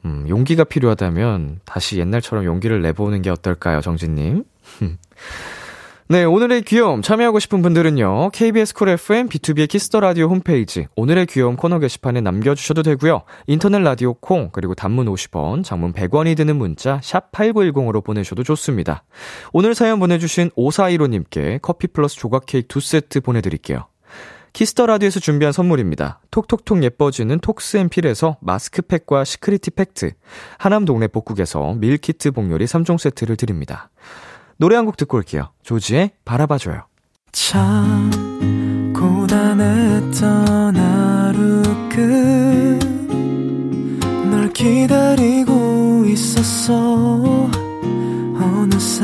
음, 용기가 필요하다면 다시 옛날처럼 용기를 내보는 게 어떨까요, 정진님? 네, 오늘의 귀여움 참여하고 싶은 분들은요. KBS 쿨 FM BTOB의 키스 더 라디오 홈페이지 오늘의 귀여움 코너 게시판에 남겨 주셔도 되고요. 인터넷 라디오 콩 그리고 단문 50원, 장문 100원이 드는 문자 샵 8910으로 보내셔도 좋습니다. 오늘 사연 보내 주신 5415 님께 커피 플러스 조각 케이크 두 세트 보내 드릴게요. 키스 더 라디오에서 준비한 선물입니다. 톡톡톡 예뻐지는 톡스앤필에서 마스크팩과 시크리티 팩트, 하남 동네 복국에서 밀키트 복요리 3종 세트를 드립니다. 노래 한 곡 듣고 올게요. 조지의 바라봐줘요. 참 고단했던 하루 끝 널 기다리고 있었어 어느새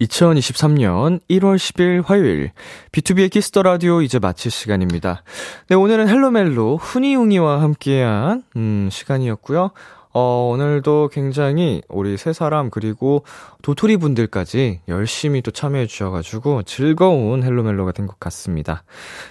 2023년 1월 10일 화요일 BTOB의 키스 더 라디오 이제 마칠 시간입니다. 네, 오늘은 헬로멜로 훈이웅이와 함께한 음, 시간이었고요. 어, 오늘도 굉장히 우리 세 사람 그리고 도토리 분들까지 열심히 또 참여해 주셔가지고 즐거운 헬로멜로가 된 것 같습니다.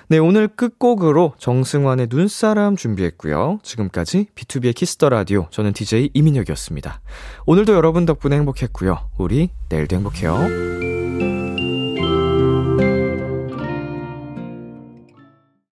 네, 오늘 끝곡으로 정승환의 눈사람 준비했고요. 지금까지 BTOB의 키스 더 라디오 저는 DJ 이민혁이었습니다. 오늘도 여러분 덕분에 행복했고요. 우리 내일도 행복해요.